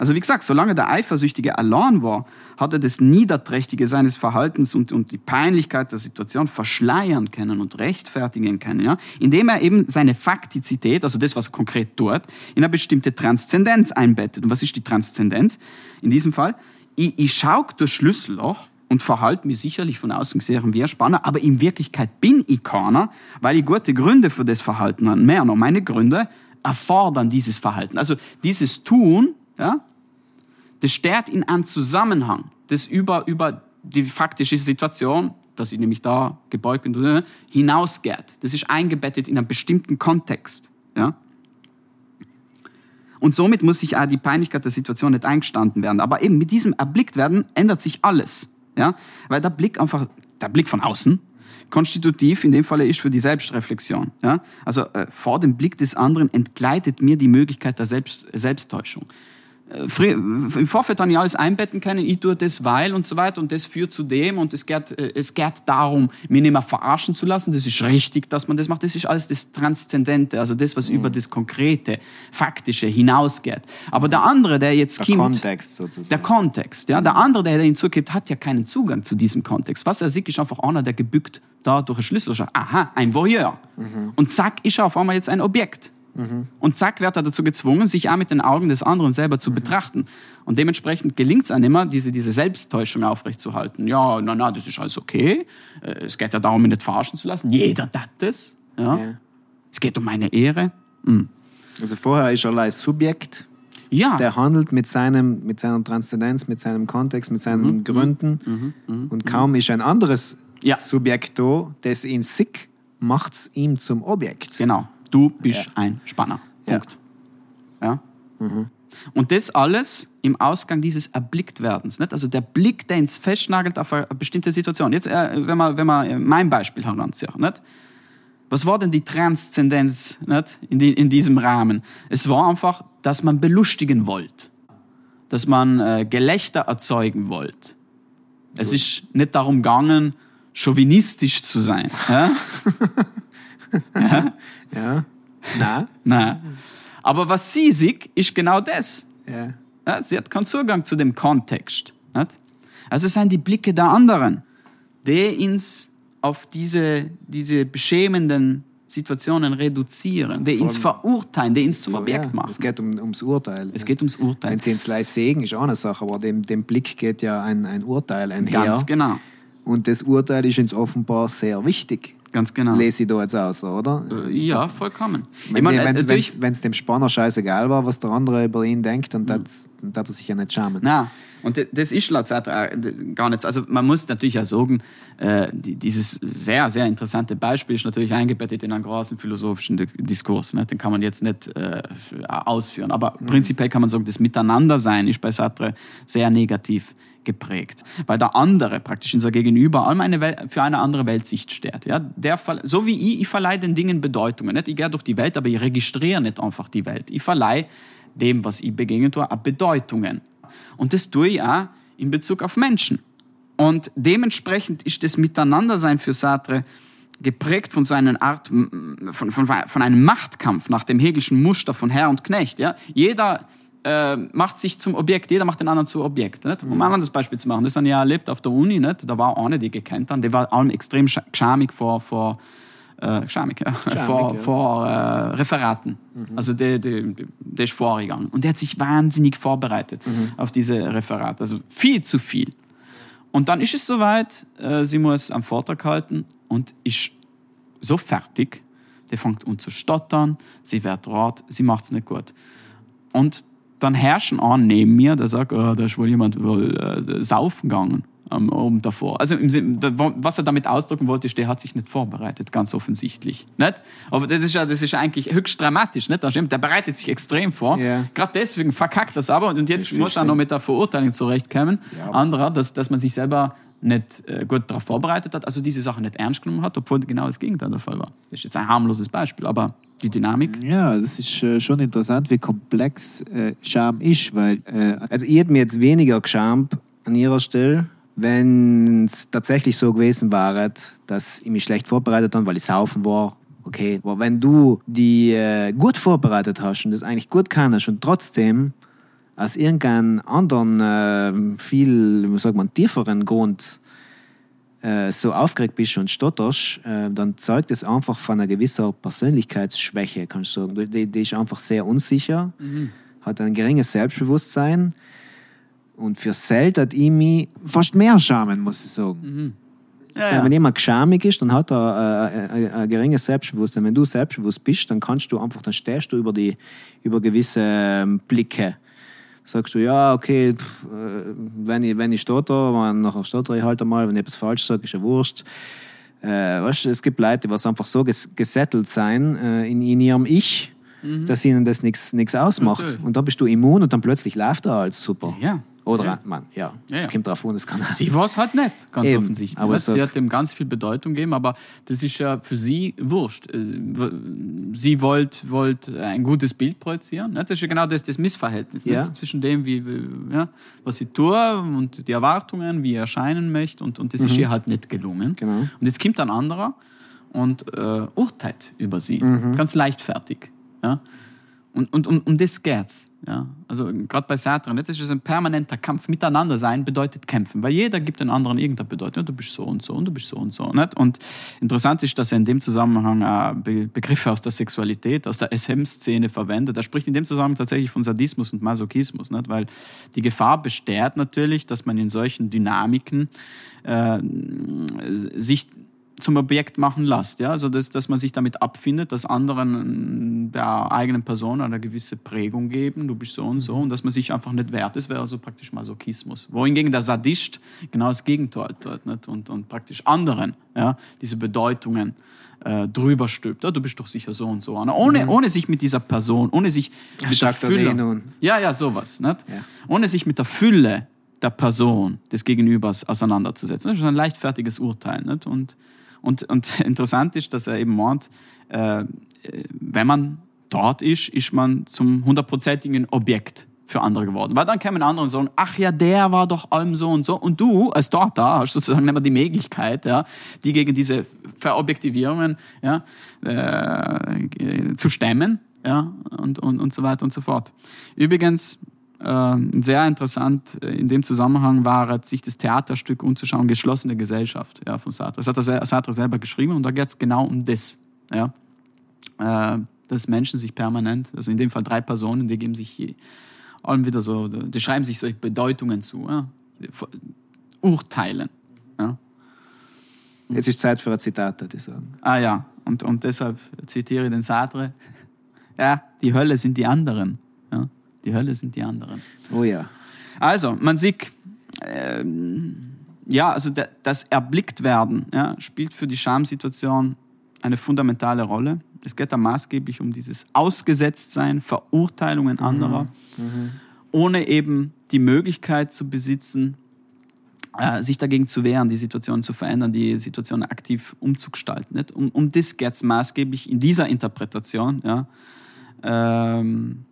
Also wie gesagt, solange der Eifersüchtige allein war, hat er das Niederträchtige seines Verhaltens und, und die Peinlichkeit der Situation verschleiern können und rechtfertigen können, ja? indem er eben seine Faktizität, also das, was er konkret tut, in eine bestimmte Transzendenz einbettet. Und was ist die Transzendenz? In diesem Fall, ich, ich schaue durch Schlüsselloch und verhalte mich sicherlich von außen gesehen wie ein Spanner, aber in Wirklichkeit bin ich keiner, weil ich gute Gründe für das Verhalten habe. Mehr noch, meine Gründe erfordern dieses Verhalten. Also dieses Tun, ja, das steht in einem Zusammenhang, das über, über die faktische Situation, dass ich nämlich da gebeugt bin, hinausgeht. Das ist eingebettet in einen bestimmten Kontext. Ja? Und somit muss sich auch die Peinlichkeit der Situation nicht eingestanden werden. Aber eben mit diesem erblickt werden ändert sich alles. Ja? Weil der Blick einfach, der Blick von außen, konstitutiv in dem Falle ist für die Selbstreflexion. Ja? Also äh, vor dem Blick des anderen entgleitet mir die Möglichkeit der Selbst Selbsttäuschung im Vorfeld dann ja alles einbetten können, ich tue das, weil und so weiter und das führt zu dem und es geht, äh, es geht darum, mich nicht mehr verarschen zu lassen, das ist richtig, dass man das macht, das ist alles das Transzendente, also das, was mhm. über das Konkrete, Faktische hinausgeht. Aber der andere, der jetzt der kommt... Kontext sozusagen. Der Kontext, ja, der andere, der hinzugibt, hat ja keinen Zugang zu diesem Kontext. Was er sieht, ist einfach einer, der gebückt da durch ein Schlüssel schaut. Aha, ein Voyeur. Mhm. Und zack, ist er auf einmal jetzt ein Objekt. Mhm. Und zack wird er dazu gezwungen, sich auch mit den Augen des anderen selber zu mhm. betrachten. Und dementsprechend gelingt es einem immer, diese, diese Selbsttäuschung aufrechtzuerhalten. Ja, na, na, das ist alles okay. Äh, es geht ja darum, mich nicht verarschen zu lassen. Jeder hat das. Ja. ja. Es geht um meine Ehre. Mhm. Also vorher ist er als Subjekt. Ja. Der handelt mit, seinem, mit seiner Transzendenz, mit seinem Kontext, mit seinen mhm. Gründen. Mhm. Mhm. Und kaum ist ein anderes ja. Subjekt da, das ihn sick macht es ihm zum Objekt. Genau. Du bist ja. ein Spanner. Punkt. Ja. ja? Mhm. Und das alles im Ausgang dieses Erblicktwerdens. Nicht? Also der Blick, der ins festnagelt auf eine bestimmte Situation. Jetzt, äh, wenn man, wenn man äh, mein Beispiel heranzieht. Nicht? Was war denn die Transzendenz nicht? In, die, in diesem Rahmen? Es war einfach, dass man belustigen wollte. Dass man äh, Gelächter erzeugen wollte. Es ist nicht darum gegangen, chauvinistisch zu sein. Ja? ja? Ja. Na? Na. Aber was sie sieht, ist genau das. Ja. ja. Sie hat keinen Zugang zu dem Kontext. Nicht? Also es sind die Blicke der anderen, die uns auf diese, diese beschämenden Situationen reduzieren, die ins verurteilen, die ins zum Objekt ja, machen. Es geht um, ums Urteil. Es geht ums Urteil. Wenn sie ins Leis sägen, ist auch eine Sache, aber dem, dem Blick geht ja ein, ein Urteil einher. Ganz genau. Und das Urteil ist uns offenbar sehr wichtig. Ganz genau. Lese ich da jetzt aus, oder? Ja, vollkommen. Wenn meine, es äh, natürlich- dem Spanner scheißegal war, was der andere über ihn denkt, dann hat dann hat er sich ja nicht schämen. Na, und das ist laut äh, gar nicht. Also man muss natürlich auch sagen, äh, die- dieses sehr, sehr interessante Beispiel ist natürlich eingebettet in einen großen philosophischen Di- Diskurs. Ne? Den kann man jetzt nicht äh, ausführen. Aber prinzipiell kann man sagen, das Miteinandersein ist bei Sartre sehr negativ geprägt, weil der andere praktisch unser Gegenüber allem eine Welt, für eine andere Weltsicht steht. Ja? Der, so wie ich, ich verleihe den Dingen Bedeutungen. Nicht? Ich gehe durch die Welt, aber ich registriere nicht einfach die Welt. Ich verleihe dem, was ich begegnet auch Bedeutungen. Und das tue ich auch in Bezug auf Menschen. Und dementsprechend ist das Miteinandersein für Sartre geprägt von seiner Art, von, von, von einem Machtkampf nach dem Hegelschen Muster von Herr und Knecht. Ja? Jeder äh, macht sich zum Objekt, jeder macht den anderen zu Objekt. Nicht? Um ein anderes Beispiel zu machen, das habe ich ja erlebt auf der Uni, nicht? da war eine, die gekannt haben, die war allem extrem scha- geschamig vor, vor äh, geschamig, ja. vor, ja. vor äh, Referaten. Also der, der, der ist vorgegangen. Und der hat sich wahnsinnig vorbereitet auf diese Referate. Also viel zu viel. Und dann ist es soweit, äh, sie muss am Vortrag halten und ist so fertig, der fängt an zu stottern, sie wird rot, sie macht es nicht gut. Und dann herrschen an neben mir, der sagt, oh, da ist wohl jemand wohl, äh, saufen gegangen am oben davor. Also Sinn, was er damit ausdrücken wollte, ist, der hat sich nicht vorbereitet, ganz offensichtlich. Nicht? Aber das ist ja, das ist eigentlich höchst dramatisch. Nicht? Der bereitet sich extrem vor. Ja. Gerade deswegen verkackt das aber. Und jetzt muss er noch mit der Verurteilung zurechtkommen. Ja, Anderer, dass, dass man sich selber nicht äh, gut darauf vorbereitet hat, also diese Sache nicht ernst genommen hat, obwohl genau das Gegenteil der Fall war. Das ist jetzt ein harmloses Beispiel, aber die Dynamik. Ja, das ist äh, schon interessant, wie komplex äh, Scham ist, weil äh, also ich hätte mir jetzt weniger geschämt an ihrer Stelle, wenn es tatsächlich so gewesen wäre, dass ich mich schlecht vorbereitet habe, weil ich saufen war. Okay, aber wenn du die äh, gut vorbereitet hast und das eigentlich gut kannst und trotzdem aus irgendeinem anderen, viel, wie sagt man, tieferen Grund äh, so aufgeregt bist und stotterst, äh, dann zeugt es einfach von einer gewissen Persönlichkeitsschwäche, kannst du sagen. Die, die ist einfach sehr unsicher, hat ein geringes Selbstbewusstsein und für selten hat ich mich fast mehr schamen, muss ich sagen. Ja, Ja, ja. wenn jemand geschamig ist, dann hat er äh, äh, ein geringes Selbstbewusstsein. Wenn du selbstbewusst bist, dann kannst du einfach, dann stehst du über, die, über gewisse ähm, Blicke. Sagst du, ja, okay, pff, äh, wenn ich, wenn ich stotter, dann nachher stotter ich halt einmal, wenn ich etwas falsch sage, ist ja wurscht. Äh, weißt du, es gibt Leute, die einfach so ges gesettelt sein äh, in, in ihrem Ich, dass ihnen das nichts ausmacht. Mhm. Natürlich. Und dann bist du immun und dann plötzlich läuft er als super. Ja. Oder, Ja. man, ja, Ja, ja. es kommt drauf an, es kann Sie war es halt nicht, ganz Eben, offensichtlich. aber sie hat dem ganz viel Bedeutung gegeben, aber das ist ja für sie wurscht. Äh, Sie wollte wollt ein gutes Bild projizieren. ne? Das ist ja genau das, das Missverhältnis ne? Ja. zwischen dem, wie, ja, was sie tue und die Erwartungen, wie er erscheinen möchte. Und, und das ist ihr halt nicht gelungen. Genau. Und jetzt kommt ein anderer und äh, urteilt über sie. Mhm. Ganz leichtfertig. Ja? Und, und um, um das geht's. Ja? Also gerade bei Sartre, das ist ein permanenter Kampf. Miteinander sein bedeutet kämpfen, weil jeder gibt den anderen irgendeine Bedeutung. Du bist so und so und du bist so und so. Nicht? Und interessant ist, dass er in dem Zusammenhang äh, Be Begriffe aus der Sexualität, aus der SM-Szene verwendet. Er spricht in dem Zusammenhang tatsächlich von Sadismus und Masochismus, nicht? weil die Gefahr besteht natürlich, dass man in solchen Dynamiken äh, sich zum Objekt machen lässt. Ja? Also dass, dass man sich damit abfindet, dass anderen äh, der eigenen Person eine gewisse Prägung geben, du bist so und so, und dass man sich einfach nicht wert ist, wäre also praktisch Masochismus. Wohingegen der Sadist genau das Gegenteil tut nicht? Und, und praktisch anderen ja, diese Bedeutungen äh, drüber stülpt. Ja, du bist doch sicher so und so. Anna. Ohne, ohne sich mit dieser Person, ohne sich mit der er Fülle... Ja, ja, sowas. Nicht? Ja. Ohne sich mit der Fülle der Person des Gegenübers auseinanderzusetzen. Das ist ein leichtfertiges Urteil. Nicht? Und, und, und interessant ist, dass er eben meint, äh, wenn man dort ist, ist man zum hundertprozentigen Objekt für andere geworden. Weil dann kämen andere und sagen, ach ja, der war doch allem so und so. Und du als dort da hast sozusagen nicht mehr die Möglichkeit, ja, die gegen diese Verobjektivierungen ja, äh, zu stemmen ja, und, und, und so weiter und so fort. Übrigens, äh, sehr interessant äh, in dem Zusammenhang war, sich das Theaterstück umzuschauen, Geschlossene Gesellschaft ja, von Sartre. Das hat er sel- Sartre selber geschrieben und da geht es genau um das. Ja. äh, dass Menschen sich permanent, also in dem Fall drei Personen, die geben sich allem wieder so, die schreiben sich solche Bedeutungen zu, ja? urteilen. Ja? Jetzt ist Zeit für ein Zitat, würde ich sagen. Ah ja, und, und deshalb zitiere ich den Sartre. Ja, die Hölle sind die anderen. Die Hölle sind die anderen. Oh ja. Also, man sieht, ähm, ja, also da- das Erblicktwerden ja, spielt für die Schamsituation eine fundamentale Rolle. Es geht da maßgeblich um dieses Ausgesetztsein, Verurteilungen anderer, ohne eben die Möglichkeit zu besitzen, äh, sich dagegen zu wehren, die Situation zu verändern, die Situation aktiv umzugestalten. Nicht? Um, um das geht es maßgeblich in dieser Interpretation, ja, ähm,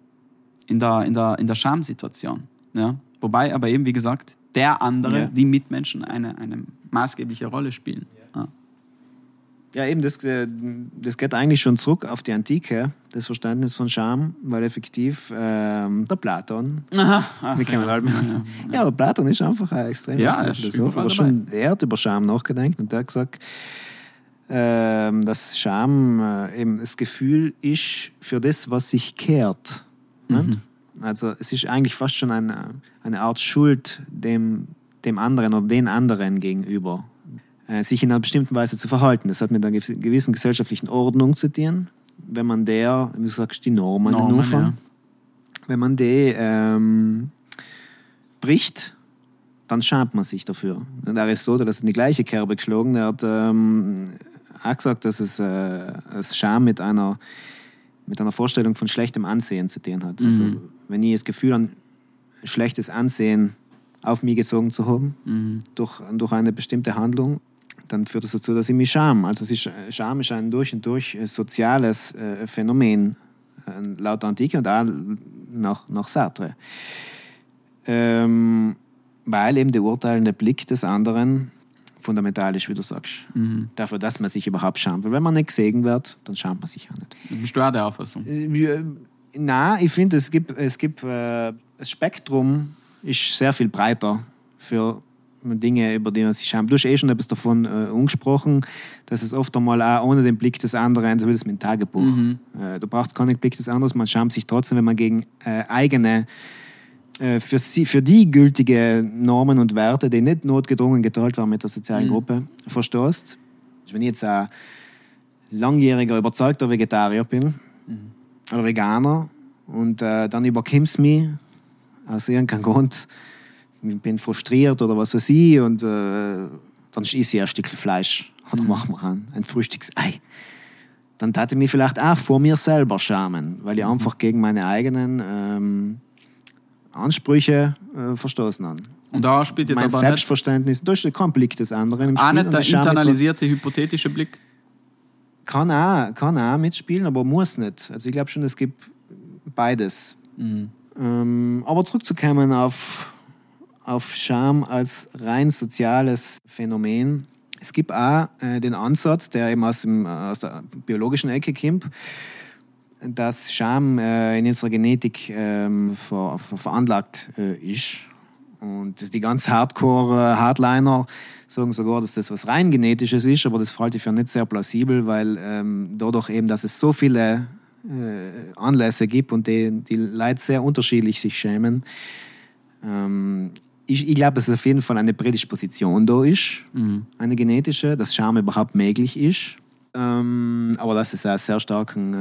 in, der, in, der, in der Schamsituation. Ja? Wobei aber eben, wie gesagt, der andere, Ja. die Mitmenschen eine, eine maßgebliche Rolle spielen. Ja. Ja, eben, das, äh, das geht eigentlich schon zurück auf die Antike, das Verständnis von Scham, weil effektiv ähm, der Platon, wie kann man halt mit, ja, aber Platon ist einfach ein extrem Ja, Philosoph, aber schon, er hat über Scham nachgedacht und der hat gesagt, ähm, dass Scham äh, eben das Gefühl ist für das, was sich kehrt. Nicht? Also es ist eigentlich fast schon eine, eine Art Schuld dem, dem anderen oder den anderen gegenüber, äh, sich in einer bestimmten Weise zu verhalten. Das hat mit einer gewissen- gesellschaftlichen Ordnung zu tun. Wenn man der, wie du sagst, die Normen, Normen, in Anfang, ja. wenn man die ähm, bricht, dann schämt man sich dafür. Und Aristoteles hat in die gleiche Kerbe geschlagen. Er hat ähm, auch gesagt, dass es äh, das Scham mit einer, mit einer Vorstellung von schlechtem Ansehen zu tun hat. Also, wenn ich das Gefühl an schlechtes Ansehen auf mich gezogen zu haben, durch, durch eine bestimmte Handlung, dann führt das dazu, dass ich mich scham. Also es ist, Scham ist ein durch und durch äh, soziales äh, Phänomen, äh, laut Antike und auch nach, nach Sartre. Ähm, weil eben der urteilende Blick des anderen fundamental ist, wie du sagst. Dafür, dass man sich überhaupt schamt. Weil wenn man nicht gesehen wird, dann schamt man sich auch nicht. Bist du auch der Auffassung? Äh, Na, ich finde, es gibt, es gibt äh, das Spektrum ist sehr viel breiter für Dinge, über die man sich schämt. Du hast eh schon etwas davon äh, angesprochen, dass es oft einmal auch ohne den Blick des anderen, so wie das mit dem Tagebuch. Äh, du brauchst keinen Blick des anderen, man schämt sich trotzdem, wenn man gegen äh, eigene äh, für, sie, für die gültige Normen und Werte, die nicht notgedrungen geteilt waren mit der sozialen Gruppe, verstoßt. Wenn ich jetzt ein langjähriger, überzeugter Vegetarier bin oder Veganer und äh, dann überkommt es mich aus irgendeinem Grund, ich bin frustriert oder was weiß ich und äh, dann esse ich ein Stück Fleisch oder machen wir ein, ein Frühstücksei. Dann tat ich mich vielleicht auch vor mir selber schamen, weil ich einfach gegen meine eigenen ähm, Ansprüche äh, verstoßen habe. Und da spielt jetzt mein aber Selbstverständnis, da ist kein Blick des anderen im Spiel. auch nicht der internalisierte hypothetische Blick. kann auch, kann auch mitspielen, aber muss nicht. Also ich glaube schon, es gibt beides. Ähm, aber zurückzukommen auf, auf Scham als rein soziales Phänomen. Es gibt auch äh, den Ansatz, der eben aus, dem, aus der biologischen Ecke kommt, dass Scham äh, in unserer Genetik ähm, ver, ver, veranlagt äh, ist. Und die ganz Hardcore-Hardliner sagen sogar, dass das was rein Genetisches ist, aber das halte ich für nicht sehr plausibel, weil ähm, dadurch eben, dass es so viele äh, Anlässe gibt und die, die Leute sehr unterschiedlich sich schämen, ähm, ich, ich glaube, dass es auf jeden Fall eine Prädisposition da ist, eine genetische, dass Scham überhaupt möglich ist. Ähm, aber dass es einen sehr starken äh,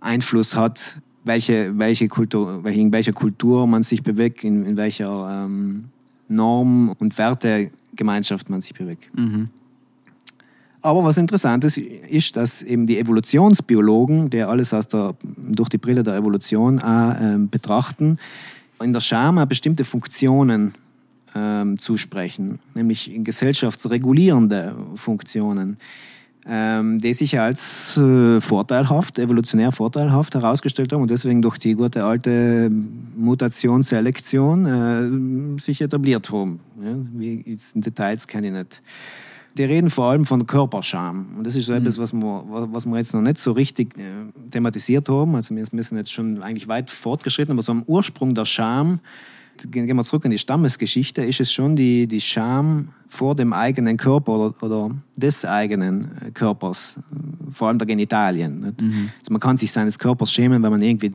Einfluss hat, welche, welche Kultur, in welcher Kultur man sich bewegt, in, in welcher ähm, Norm- und Wertegemeinschaft man sich bewegt. Aber was interessant ist, ist, dass eben die Evolutionsbiologen, die alles aus der, durch die Brille der Evolution auch, ähm, betrachten, in der Scham bestimmte Funktionen ähm, zusprechen, nämlich gesellschaftsregulierende Funktionen, ähm, die sich als äh, vorteilhaft, evolutionär vorteilhaft herausgestellt haben und deswegen durch die gute alte Mutationsselektion äh, sich etabliert haben. Ja, wie jetzt in Details kenne ich nicht. Die reden vor allem von Körperscham. Und das ist so etwas, was wir, was wir jetzt noch nicht so richtig äh, thematisiert haben. Also wir wir sind jetzt schon eigentlich weit fortgeschritten, aber so am Ursprung der Scham Gehen wir zurück in die Stammesgeschichte, ist es schon die, die Scham vor dem eigenen Körper oder, oder des eigenen äh, Körpers, vor allem der Genitalien. Nicht? Also man kann sich seines Körpers schämen, wenn man irgendwie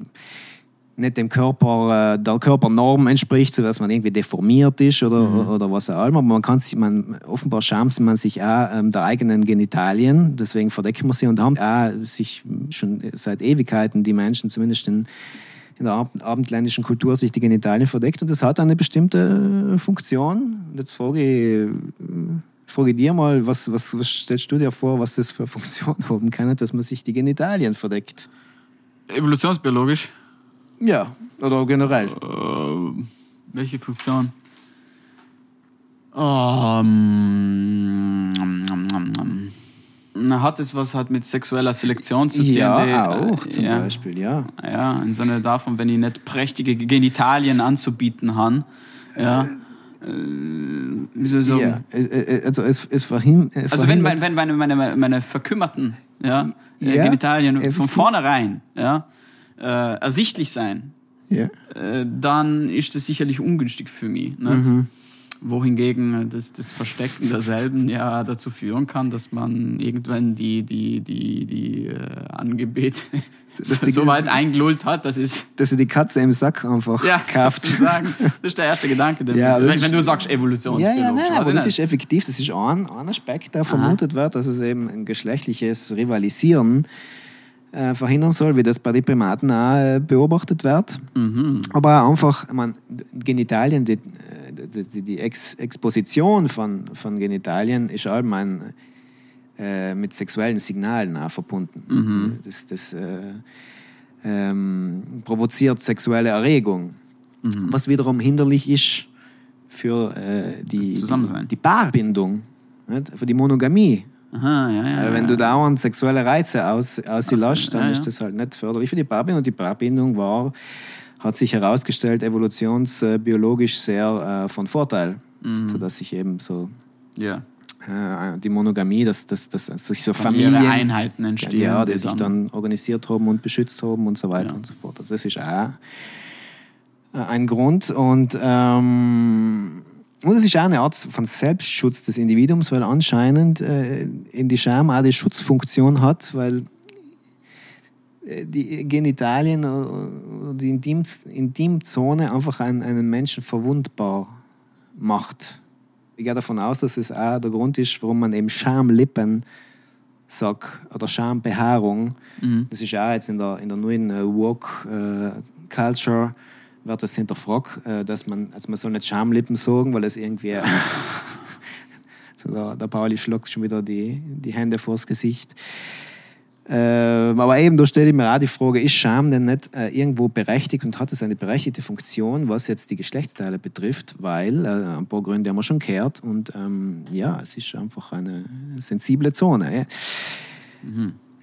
nicht dem Körper, äh, der Körpernorm entspricht, so dass man irgendwie deformiert ist oder, oder was auch immer. Aber man kann sich, man, offenbar schämt man sich auch ähm, der eigenen Genitalien, deswegen verdecken wir sie und haben auch sich schon seit Ewigkeiten die Menschen, zumindest in, in der ab- abendländischen Kultur, sich die Genitalien verdeckt und das hat eine bestimmte äh, Funktion. Und jetzt frage ich, äh, frage dir mal, was, was, was stellst du dir vor, was das für eine Funktion haben kann, dass man sich die Genitalien verdeckt? Evolutionsbiologisch. Ja, oder generell. Äh, welche Funktion? Ähm, na, hat es was hat mit sexueller Selektion zu tun? Ja, Die, auch äh, zum ja. Beispiel, ja. Ja, im Sinne davon, wenn ich nicht prächtige Genitalien anzubieten habe. Ja. Äh, sagen? ja. äh, Also es, es verhin, äh, Also wenn, verhindert- wenn, meine, meine, meine verkümmerten ja, äh, Ja, Genitalien von vornherein ja, äh, ersichtlich sein, ja. äh, dann ist das sicherlich ungünstig für mich. Nicht? Mhm. Wohingegen äh, das, das Verstecken derselben ja dazu führen kann, dass man irgendwann die, die, die, die äh, Angebete Das- das- so weit eingelullt hat, dass es Dass sie die Katze im Sack einfach ja, kauft. sozusagen. Das ist der erste Gedanke, der Ja, das wenn, wenn du sagst Ja, Evolutionsbiologisch. ja, nein, weiß aber ich das nicht. ist effektiv, das ist ein, ein Aspekt, der vermutet wird, dass es eben ein geschlechtliches Rivalisieren äh, verhindern soll, wie das bei den Primaten auch äh, beobachtet wird. Mhm. Aber einfach, meine, Genitalien, die, die, die, Ex Exposition von, von Genitalien ist allgemein äh, mit sexuellen Signalen auch verbunden. Mhm. Das, das äh, ähm, provoziert sexuelle Erregung, Mhm. was wiederum hinderlich ist für äh, die, die, die Paarbindung, nicht? für die Monogamie. Aha, ja, ja, Weil wenn ja. du dauernd sexuelle Reize aus, aus so, lässt, dann ist das halt nicht förderlich für die Paarbindung. Und die Paarbindung war, hat sich herausgestellt, evolutionsbiologisch sehr äh, von Vorteil, Mhm. sodass sich eben so ja. äh, die Monogamie, dass, dass, dass sich so Familiäre Familien, Einheiten entstehen. ja, die sich dann organisiert haben und beschützt haben und so weiter Ja. und so fort. Also das ist auch äh, ein Grund und ähm, und es ist auch eine Art von Selbstschutz des Individuums, weil anscheinend äh, in die Scham auch die Schutzfunktion hat, weil die Genitalien oder die Intim Intimzone einfach einen, einen Menschen verwundbar macht. Ich gehe davon aus, dass es auch der Grund ist, warum man eben Schamlippen sagt oder Schambehaarung. Mhm. Das ist auch jetzt in der, in der neuen äh, Woke-Culture wird das hinterfragt, äh, dass man, also man soll nicht Schamlippen sagen, weil es irgendwie so der, der Pauli schlägt schon wieder die, die Hände vors Gesicht. Ähm, aber eben, da stelle ich mir auch die Frage, ist Scham denn nicht äh, irgendwo berechtigt und hat es eine berechtigte Funktion, was jetzt die Geschlechtsteile betrifft? Weil, äh, ein paar Gründe haben wir schon gehört und ähm, ja, es ist einfach eine sensible Zone.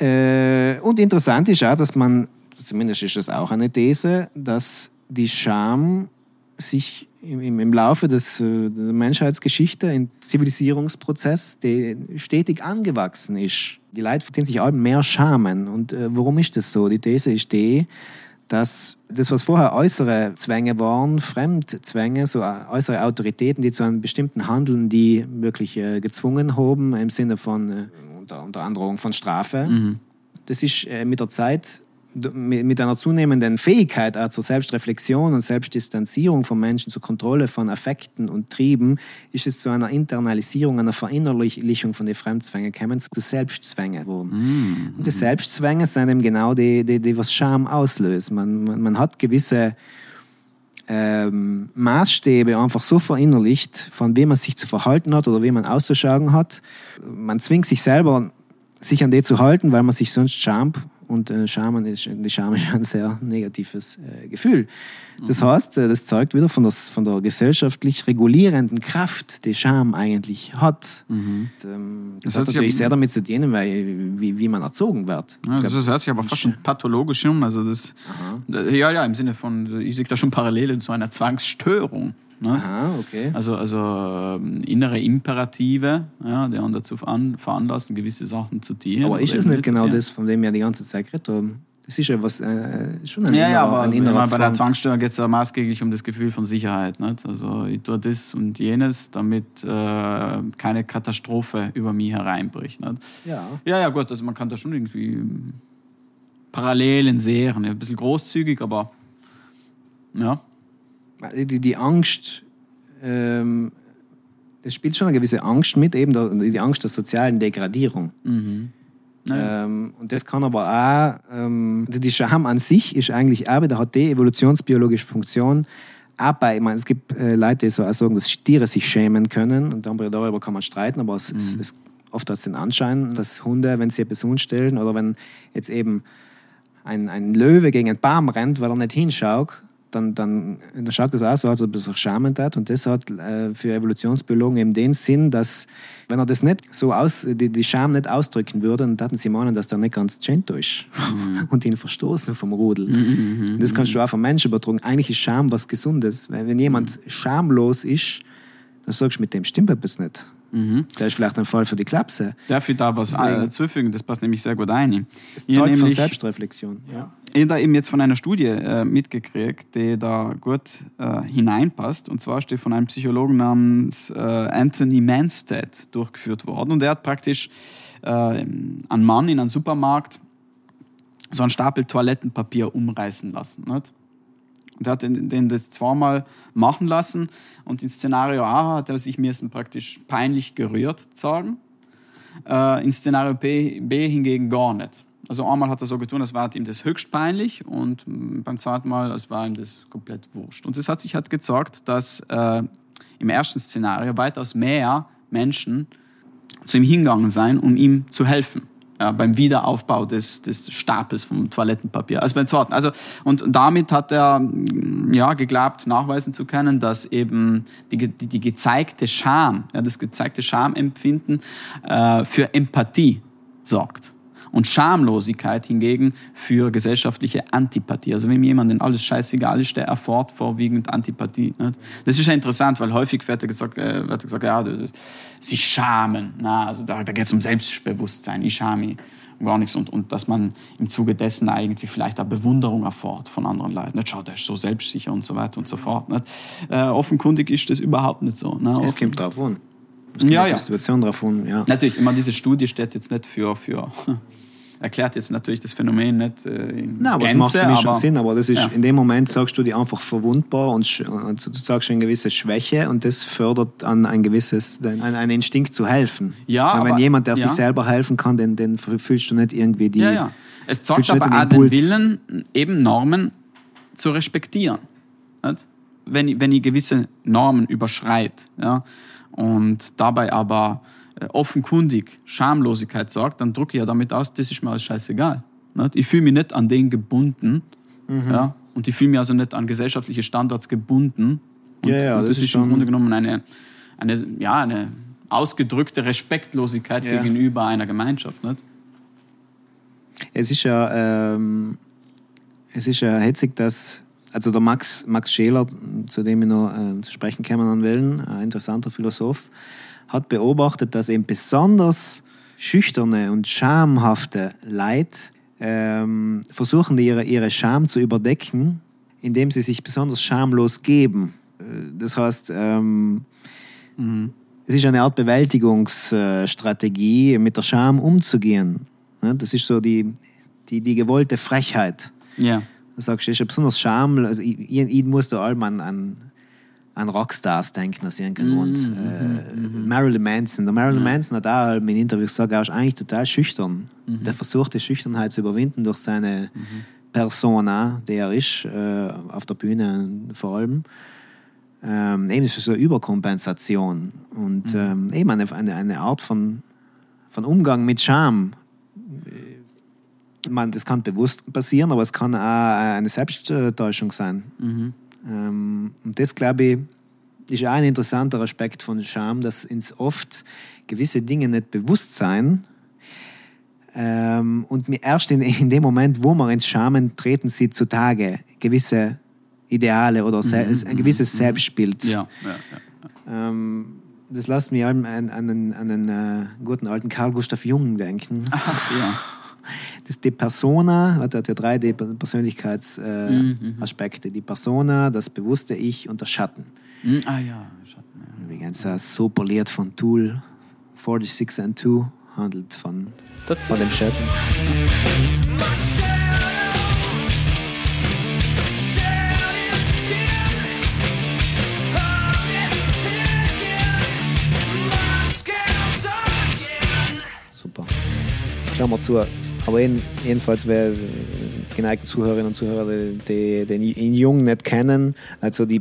Ja. Äh, und interessant ist auch, dass man, zumindest ist das auch eine These, dass die Scham sich im, im, Laufe des, äh, der Menschheitsgeschichte, im Zivilisierungsprozess, der stetig angewachsen ist. Die Leute verdienen sich allem mehr Schamen. Und äh, warum ist das so? Die These ist die, dass das, was vorher äußere Zwänge waren, Fremdzwänge, so äh, äußere Autoritäten, die zu einem bestimmten Handeln, die wirklich äh, gezwungen haben, im Sinne von äh, unter, unter Androhung von Strafe, Mhm. das ist äh, mit der Zeit mit einer zunehmenden Fähigkeit auch zur Selbstreflexion und Selbstdistanzierung von Menschen, zur Kontrolle von Affekten und Trieben, ist es zu einer Internalisierung, einer Verinnerlichung von den Fremdzwängen gekommen, zu Selbstzwängen geworden. Und die Selbstzwänge sind eben genau die, die, die was Scham auslöst. Man, man, man hat gewisse ähm, Maßstäbe einfach so verinnerlicht, von wem man sich zu verhalten hat oder wie man auszuschauen hat. Man zwingt sich selber, sich an die zu halten, weil man sich sonst schamt. Und äh, Scham ist, die Scham ist ein sehr negatives äh, Gefühl. Das heißt, äh, das zeugt wieder von, das, von der gesellschaftlich regulierenden Kraft, die Scham eigentlich hat. Und, ähm, das, Das hat natürlich sehr damit zu tun, weil, wie, wie man erzogen wird. Ja, Ich das glaub, hört sich aber fast schon pathologisch um. Also das, ja, ja, im Sinne von, ich sehe da schon Parallelen zu einer Zwangsstörung. Ne? Aha, okay. Also, also ähm, innere Imperative, ja, die einen dazu veran veranlassen, gewisse Sachen zu tun. Aber ist es nicht genau das, von dem wir die ganze Zeit geredet haben? Das ist ja was, äh, schon ein Ja, innerer, ja, aber ein innerer meine, bei der Zwang. Zwangsstörung geht es ja maßgeblich um das Gefühl von Sicherheit. Nicht? Also ich tue das und jenes, damit äh, keine Katastrophe über mich hereinbricht. Nicht? Ja. Ja, ja, gut, also man kann da schon irgendwie ähm, Parallelen sehen. Ein bisschen großzügig, aber ja. Die, die Angst, ähm, es spielt schon eine gewisse Angst mit, eben die Angst der sozialen Degradierung. Ähm, und das kann aber auch, ähm, also die Scham an sich ist eigentlich auch wieder, hat die evolutionsbiologische Funktion, bei, ich meine, es gibt äh, Leute, die so auch sagen, dass Tiere sich schämen können. Und darüber, kann man streiten, aber es, es, es oft hat es den Anschein, dass Hunde, wenn sie etwas unstellen oder wenn jetzt eben ein, ein Löwe gegen einen Baum rennt, weil er nicht hinschaut, dann, dann, dann schaut das auch so, als ob er sich schämen hat. Und das hat äh, für Evolutionsbiologen eben den Sinn, dass, wenn er das nicht so aus, die, die Scham nicht ausdrücken würde, dann hätten sie meinen, dass der nicht ganz gentle ist und ihn verstoßen vom Rudel. Und das kannst du auch vom Menschen übertragen. Eigentlich ist Scham was Gesundes. Weil wenn jemand schamlos ist, dann sagst du, mit dem stimmt etwas nicht. Der ist vielleicht ein Fall für die Klapse. Darf ich da was äh, zufügen? Das passt nämlich sehr gut ein. Es zeugt von nämlich- Selbstreflexion. Ja. Ich habe da eben jetzt von einer Studie äh, mitgekriegt, die da gut äh, hineinpasst. Und zwar steht von einem Psychologen namens äh, Anthony Manstead durchgeführt worden. Und der hat praktisch äh, einen Mann in einem Supermarkt so einen Stapel Toilettenpapier umreißen lassen. Nicht? Und hat den, den das zweimal machen lassen. Und in Szenario A hat er sich mir praktisch peinlich gerührt sagen. Äh, in Szenario B, B hingegen gar nicht. Also einmal hat er so getan, als war ihm das höchst peinlich und beim zweiten Mal, als war ihm das komplett wurscht. Und das hat sich halt gezeigt, dass äh, im ersten Szenario weitaus mehr Menschen zu ihm hingegangen sein, um ihm zu helfen. Ja, beim Wiederaufbau des, des Stapels vom Toilettenpapier. Also beim zweiten. Also, und damit hat er mm, ja, geglaubt, nachweisen zu können, dass eben die, die, die gezeigte Scham, ja, das gezeigte Schamempfinden äh, für Empathie sorgt. Und Schamlosigkeit hingegen für gesellschaftliche Antipathie. Also wenn jemandem alles scheißegal ist, der erfährt vorwiegend Antipathie. Nicht? Das ist ja interessant, weil häufig wird gesagt, äh, wird gesagt ja, sie schamen. Na, also da, da geht es um Selbstbewusstsein. Ich schame mich gar nichts. Und, und dass man im Zuge dessen irgendwie vielleicht auch Bewunderung erfährt von anderen Leuten. Nicht? Schau, der ist so selbstsicher und so weiter und so fort. Nicht? Äh, offenkundig ist das überhaupt nicht so. Ne? Es kommt drauf an. Es kommt Ja, auf die ja. Situation drauf an, ja. Natürlich, immer diese Studie steht jetzt nicht für, für erklärt jetzt natürlich das Phänomen nicht äh, in Nein, aber es Gänze, macht für mich schon Sinn, aber das ist, Ja. in dem Moment sagst du dich einfach verwundbar und, und du sagst eine gewisse Schwäche und das fördert an ein gewisses, ein, ein Instinkt zu helfen. Ja, Weil wenn aber- jemand, der ja. sich selber helfen kann, den, den fühlst du nicht irgendwie die. Ja, ja. Es zeigt aber auch den den Impuls. Willen, eben Normen zu respektieren. Nicht? Wenn, ich, wenn ich gewisse Normen überschreit ja, und dabei aber offenkundig Schamlosigkeit sorgt, dann drücke ich ja damit aus, das ist mir alles scheißegal. Nicht? Ich fühle mich nicht an den gebunden Mhm. ja, und ich fühle mich also nicht an gesellschaftliche Standards gebunden. Und, Ja, ja, und das das, ist im Grunde genommen eine, eine, ja, eine ausgedrückte Respektlosigkeit Ja. gegenüber einer Gemeinschaft. Nicht? Es ist ja, ähm, es ist ja hetzig, dass, also der Max, Max Scheler, zu dem ich noch äh, zu sprechen kommen will, ein interessanter Philosoph, hat beobachtet, dass eben besonders schüchterne und schamhafte Leute ähm, versuchen, ihre, ihre Scham zu überdecken, indem sie sich besonders schamlos geben. Äh, Das heißt, ähm, es ist eine Art Bewältigungsstrategie, mit der Scham umzugehen. Das ist so die, die, die gewollte Frechheit. Ja. Du sagst, das ist ja besonders Scham. Also ich, ich, ich muss da allem an, an, an Rockstars denken, aus irgendeinem Grund. Äh, Marilyn Manson. Der Marilyn Manson hat auch in Interviews gesagt, er ist eigentlich total schüchtern. Der versucht, die Schüchternheit zu überwinden durch seine Persona, die er ist, äh, auf der Bühne vor allem. Ähm, eben ist es so eine Überkompensation und ähm, eben eine, eine, eine Art von, von Umgang mit Scham. Man, das kann bewusst passieren, aber es kann auch eine Selbsttäuschung sein. Ähm, und das, glaube ich, ist auch ein interessanter Aspekt von Scham, dass uns oft gewisse Dinge nicht bewusst sein ähm, und mir erst in, in dem Moment, wo man ins Schamen treten sieht, zutage gewisse Ideale oder sel ein gewisses Selbstbild. Ja, ja, ja. Ähm, das lässt mich an, an, an einen, an einen äh, guten alten Karl Gustav Jung denken. Ach, ja. das die Persona, hat hat ja drei Persönlichkeitsaspekte. Äh, Mhm. Die Persona, das bewusste Ich und der Schatten. Hm, ah ja, Schatten. Ja. Übrigens super Lied von Tool, 46 and 2, handelt von, Das von dem Schatten. Super. Schauen wir zu. Aber jeden, jedenfalls, wer äh, geneigten Zuhörerinnen und Zuhörer, die, den ihn Jung nicht kennen, also die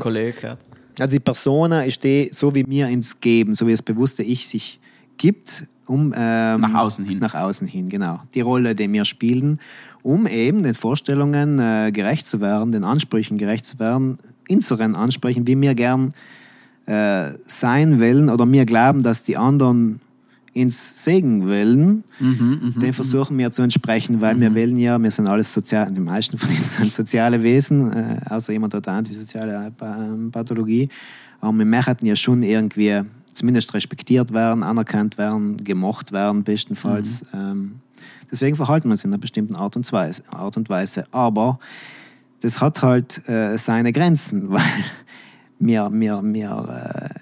Kollege. Ja. also die Persona ist die, so wie mir ins Geben, so wie das bewusste Ich sich gibt, um ähm, Nach außen hin. Nach außen hin, genau. Die Rolle, die wir spielen, um eben den Vorstellungen äh, gerecht zu werden, den Ansprüchen gerecht zu werden, unseren Ansprüchen, wie wir gern äh, sein wollen oder wir glauben, dass die anderen ins Segen wollen, Mhm, den versuchen wir zu entsprechen, weil wir wollen ja, wir sind alles sozial, die meisten von uns sind soziale Wesen, äh, außer jemand hat eine antisoziale ähm, Pathologie, aber wir möchten ja schon irgendwie zumindest respektiert werden, anerkannt werden, gemocht werden bestenfalls. Ähm, deswegen verhalten wir uns in einer bestimmten Art und Weise. Art und Weise. Aber das hat halt äh, seine Grenzen, weil wir, wir, wir, äh,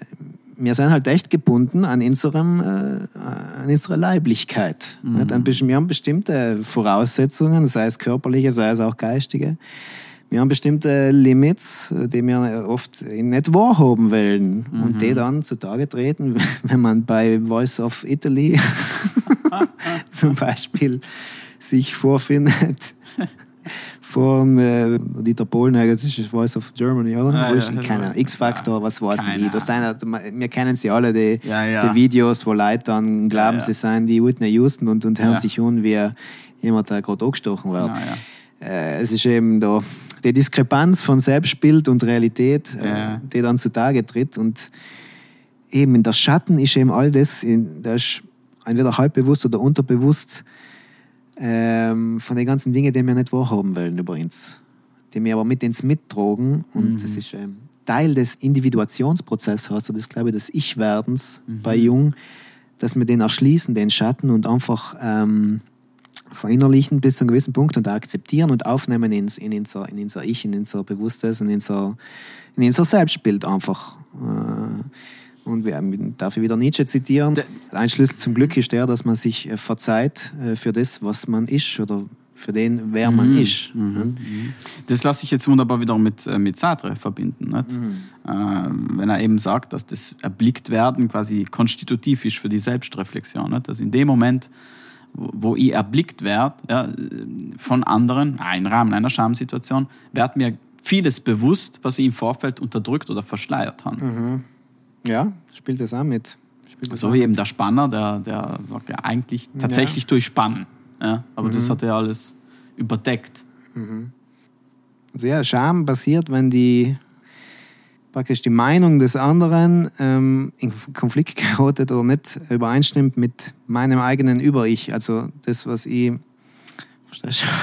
wir sind halt echt gebunden an, unserem, äh, an unserer Leiblichkeit. Besti- Wir haben bestimmte Voraussetzungen, sei es körperliche, sei es auch geistige. Wir haben bestimmte Limits, die wir oft nicht wahrhaben wollen. Und die dann zutage treten, wenn man bei Voice of Italy zum Beispiel sich vorfindet vor dem äh, Dieter Bohlenegger, das ist Voice of Germany, oder? Ah, ja, ist denn? ja. X-Factor, was weiß ich. Das sind, wir kennen sie alle, die, Ja, die Videos, wo Leute dann glauben, sie seien die Whitney Houston und, und hören sich an, wie jemand, der gerade angestochen wird. Äh, es ist eben da die Diskrepanz von Selbstbild und Realität, äh, die dann zutage tritt. Und eben in der Schatten ist eben all das, in, das ist entweder halbbewusst oder unterbewusst ähm, von den ganzen Dingen, die wir nicht wahrhaben wollen über uns, die wir aber mit ins mittragen. Und das ist ähm, Teil des Individuationsprozesses, heißt das, glaube ich, des Ich-Werdens bei Jung, dass wir den erschließen, den Schatten und einfach ähm, verinnerlichen bis zu einem gewissen Punkt und akzeptieren und aufnehmen ins, in, unser, in unser Ich, in unser Bewusstes, in unser, in unser Selbstbild einfach. Äh, Und wir, darf ich wieder Nietzsche zitieren? Ein Schlüssel zum Glück ist der, dass man sich äh, verzeiht äh, für das, was man ist oder für den, wer man ist. Das lasse ich jetzt wunderbar wieder mit, äh, mit Sartre verbinden. Mhm. Äh, wenn er eben sagt, dass das Erblicktwerden quasi konstitutiv ist für die Selbstreflexion. Nicht? Also in dem Moment, wo wo ich erblickt werde ja, von anderen, im Rahmen einer Schamsituation, wird mir vieles bewusst, was ich im Vorfeld unterdrückt oder verschleiert habe. Mhm. Ja, spielt das auch mit. Spielt das So auch wie eben der Spanner, der, der sagt ja eigentlich tatsächlich durchspannen. Ja? Aber Mhm. das hat er alles überdeckt. Also ja, Scham passiert, wenn die praktisch die Meinung des anderen ähm, in Konflikt geratet oder nicht übereinstimmt mit meinem eigenen Über-Ich. Also das, was ich. Verstehst du?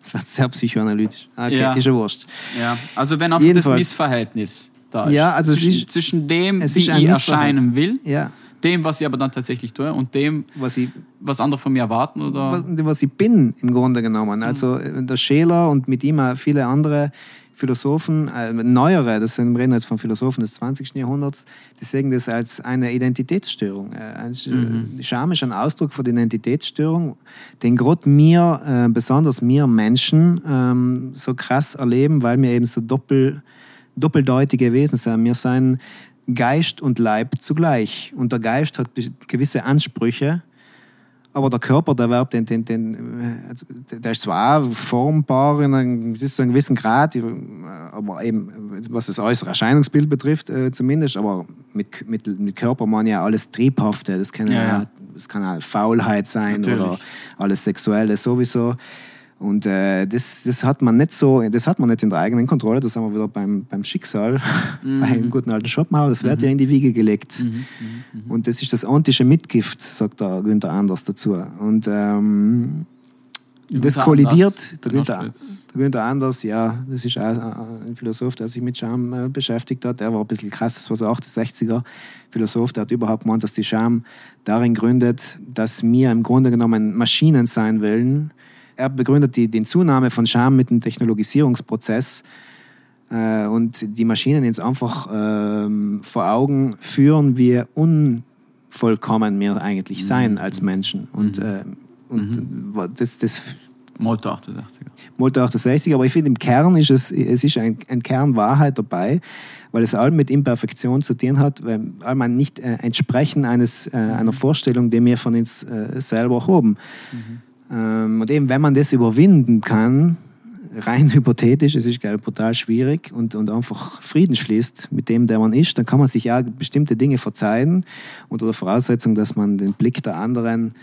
Das wird sehr psychoanalytisch. Okay, Ja. ist ja wurscht. Ja, also wenn einfach Jedenfalls. das Missverhältnis da ist. Ja, also es zwischen, ist- zwischen dem, wie ist ich ein erscheinen will, Ja, dem, was ich aber dann tatsächlich tue und dem, was ich, was andere von mir erwarten oder was, was ich bin im Grunde genommen. Also äh, der Scheler und mit ihm viele andere Philosophen, äh, neuere, das sind, wir reden jetzt von Philosophen des 20. Jahrhunderts, die sehen das als eine Identitätsstörung. Äh, ein, Mhm. Scham ist ein Ausdruck von der Identitätsstörung, den gerade wir, äh, besonders wir Menschen, ähm, so krass erleben, weil wir eben so doppel, doppeldeutige Wesen sind. Wir sind Geist und Leib zugleich. Und der Geist hat gewisse Ansprüche, aber der Körper, der wird den, den, den, äh, also, der ist zwar formbar in einem, zu einem gewissen Grad, äh, aber eben, was das äußere Erscheinungsbild betrifft, äh, zumindest, aber mit, mit, mit Körper man ja alles Triebhafte, das kann ja, Ja, ja. Das kann auch Faulheit sein Natürlich. oder alles Sexuelle sowieso. Und äh, das, das hat man nicht so, das hat man nicht in der eigenen Kontrolle, das haben wir wieder beim, beim Schicksal, Mhm. bei einem guten alten Schopenhauer, das wird ja in die Wiege gelegt. Mhm, Und das ist das antische Mitgift, sagt der Günther Anders dazu. Und ähm, das Günther kollidiert. Anders, Der Günther, der Günther Anders, ja, das ist ein Philosoph, der sich mit Scham äh, beschäftigt hat. Der war ein bisschen krass, das war so 68er Philosoph, der hat überhaupt gemeint, dass die Scham darin gründet, dass wir im Grunde genommen Maschinen sein wollen. Er begründet die, die Zunahme von Scham mit dem Technologisierungsprozess äh, und die Maschinen jetzt einfach ähm, vor Augen führen, wie unvollkommen wir eigentlich sein als Menschen. Und, äh, und das, das Motor 68er. Motor 68, aber ich finde, im Kern ist es, es ist ein, ein Kern Wahrheit dabei, weil es allem mit Imperfektion zu tun hat, weil allem nicht äh, entsprechen eines, äh, einer Vorstellung, die wir von uns äh, selber haben. Ähm, und eben, wenn man das überwinden kann, rein hypothetisch, es ist glaube ich, brutal schwierig und, und einfach Frieden schließt mit dem, der man ist, dann kann man sich ja bestimmte Dinge verzeihen unter der Voraussetzung, dass man den Blick der anderen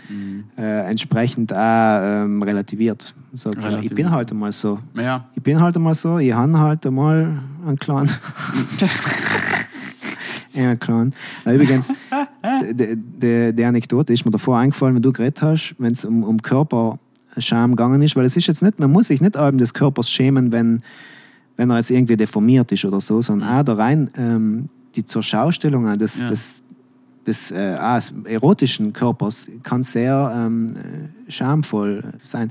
äh, entsprechend auch ähm, relativiert. So, ich bin halt einmal so. Ja. Ich bin halt einmal so, ich habe halt einmal einen kleinen. Ja. Na, übrigens, die, Anekdote ist mir davor eingefallen, wenn du geredet hast, wenn es um, um Körperscham gegangen ist, weil es ist jetzt nicht, man muss sich nicht allem des Körpers schämen, wenn, wenn er jetzt irgendwie deformiert ist oder so, sondern auch da rein ähm, die zur Schaustellung des, Ja. des, des äh, auch des erotischen Körpers kann sehr ähm, äh, schamvoll sein.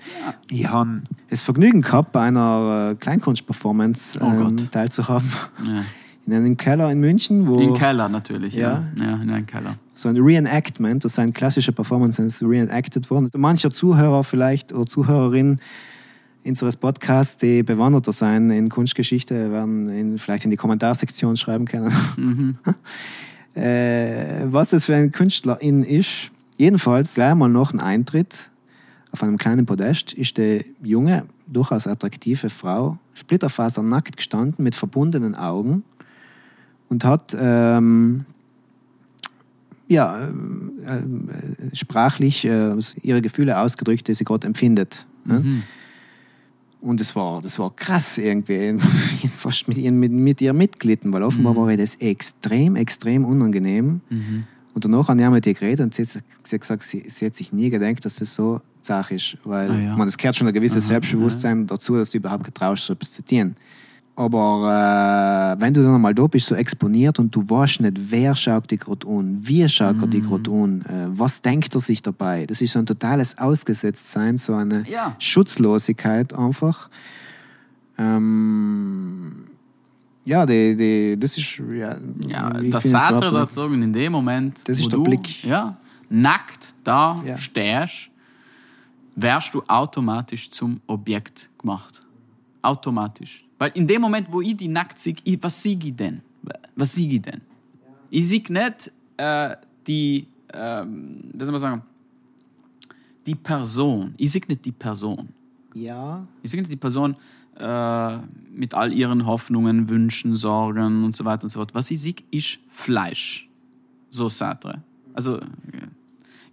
Ich habe das Vergnügen gehabt, bei einer äh, Kleinkunstperformance Oh ähm, Gott. teilzuhaben. ja. In einem Keller in München, wo In Keller natürlich, ja. Ja. Ja, in einem Keller. so ein Reenactment, das ist eine klassische Performance, ist reenacted worden. Mancher Zuhörer vielleicht oder Zuhörerin unseres Podcasts, die bewanderter sein in Kunstgeschichte, werden in, vielleicht in die Kommentarsektion schreiben können, Mhm. äh, was das für ein Künstlerin ist. Jedenfalls gleich mal noch ein Eintritt auf einem kleinen Podest ist die junge, durchaus attraktive Frau splitterfasernackt gestanden mit verbundenen Augen und hat ähm, ja, äh, äh, sprachlich äh, ihre Gefühle ausgedrückt, die sie gerade empfindet. ne? Mhm. Und das war, das war krass irgendwie, fast mit ihr, mit, mit ihr mitgelitten, weil offenbar war ihr das extrem, extrem unangenehm. Mhm. Und danach habe ich auch mit ihr geredet und sie hat, sie hat gesagt, sie, sie hat sich nie gedacht, dass das so zach ist. Weil Ah, ja. man, es gehört schon ein gewisses Aha, Selbstbewusstsein dazu, dass du überhaupt getraust, so etwas zu tun. Aber äh, wenn du dann einmal da bist, so exponiert und du weißt nicht, wer schaut dich gerade an, wie schaut er dich Mhm. gerade an, äh, was denkt er sich dabei, das ist so ein totales Ausgesetztsein, so eine Ja. Schutzlosigkeit einfach. Ähm, ja, die, die, das ist. Ja, Ja, das Sartre überhaupt so- in dem Moment, Das ist wo der du Blick. Ja, nackt da Ja. stehst, wärst du automatisch zum Objekt gemacht. Automatisch. Weil in dem Moment, wo ich die nackt sehe, ich, was sehe ich denn? Was sehe ich denn? Ich sehe nicht äh, die, ähm, wie soll man sagen, die Person. Ich sehe nicht die Person. Ja, Ich sehe nicht die Person äh, mit all ihren Hoffnungen, Wünschen, Sorgen und so weiter und so fort. Was ich sehe, ist Fleisch. So Sartre. Also, äh,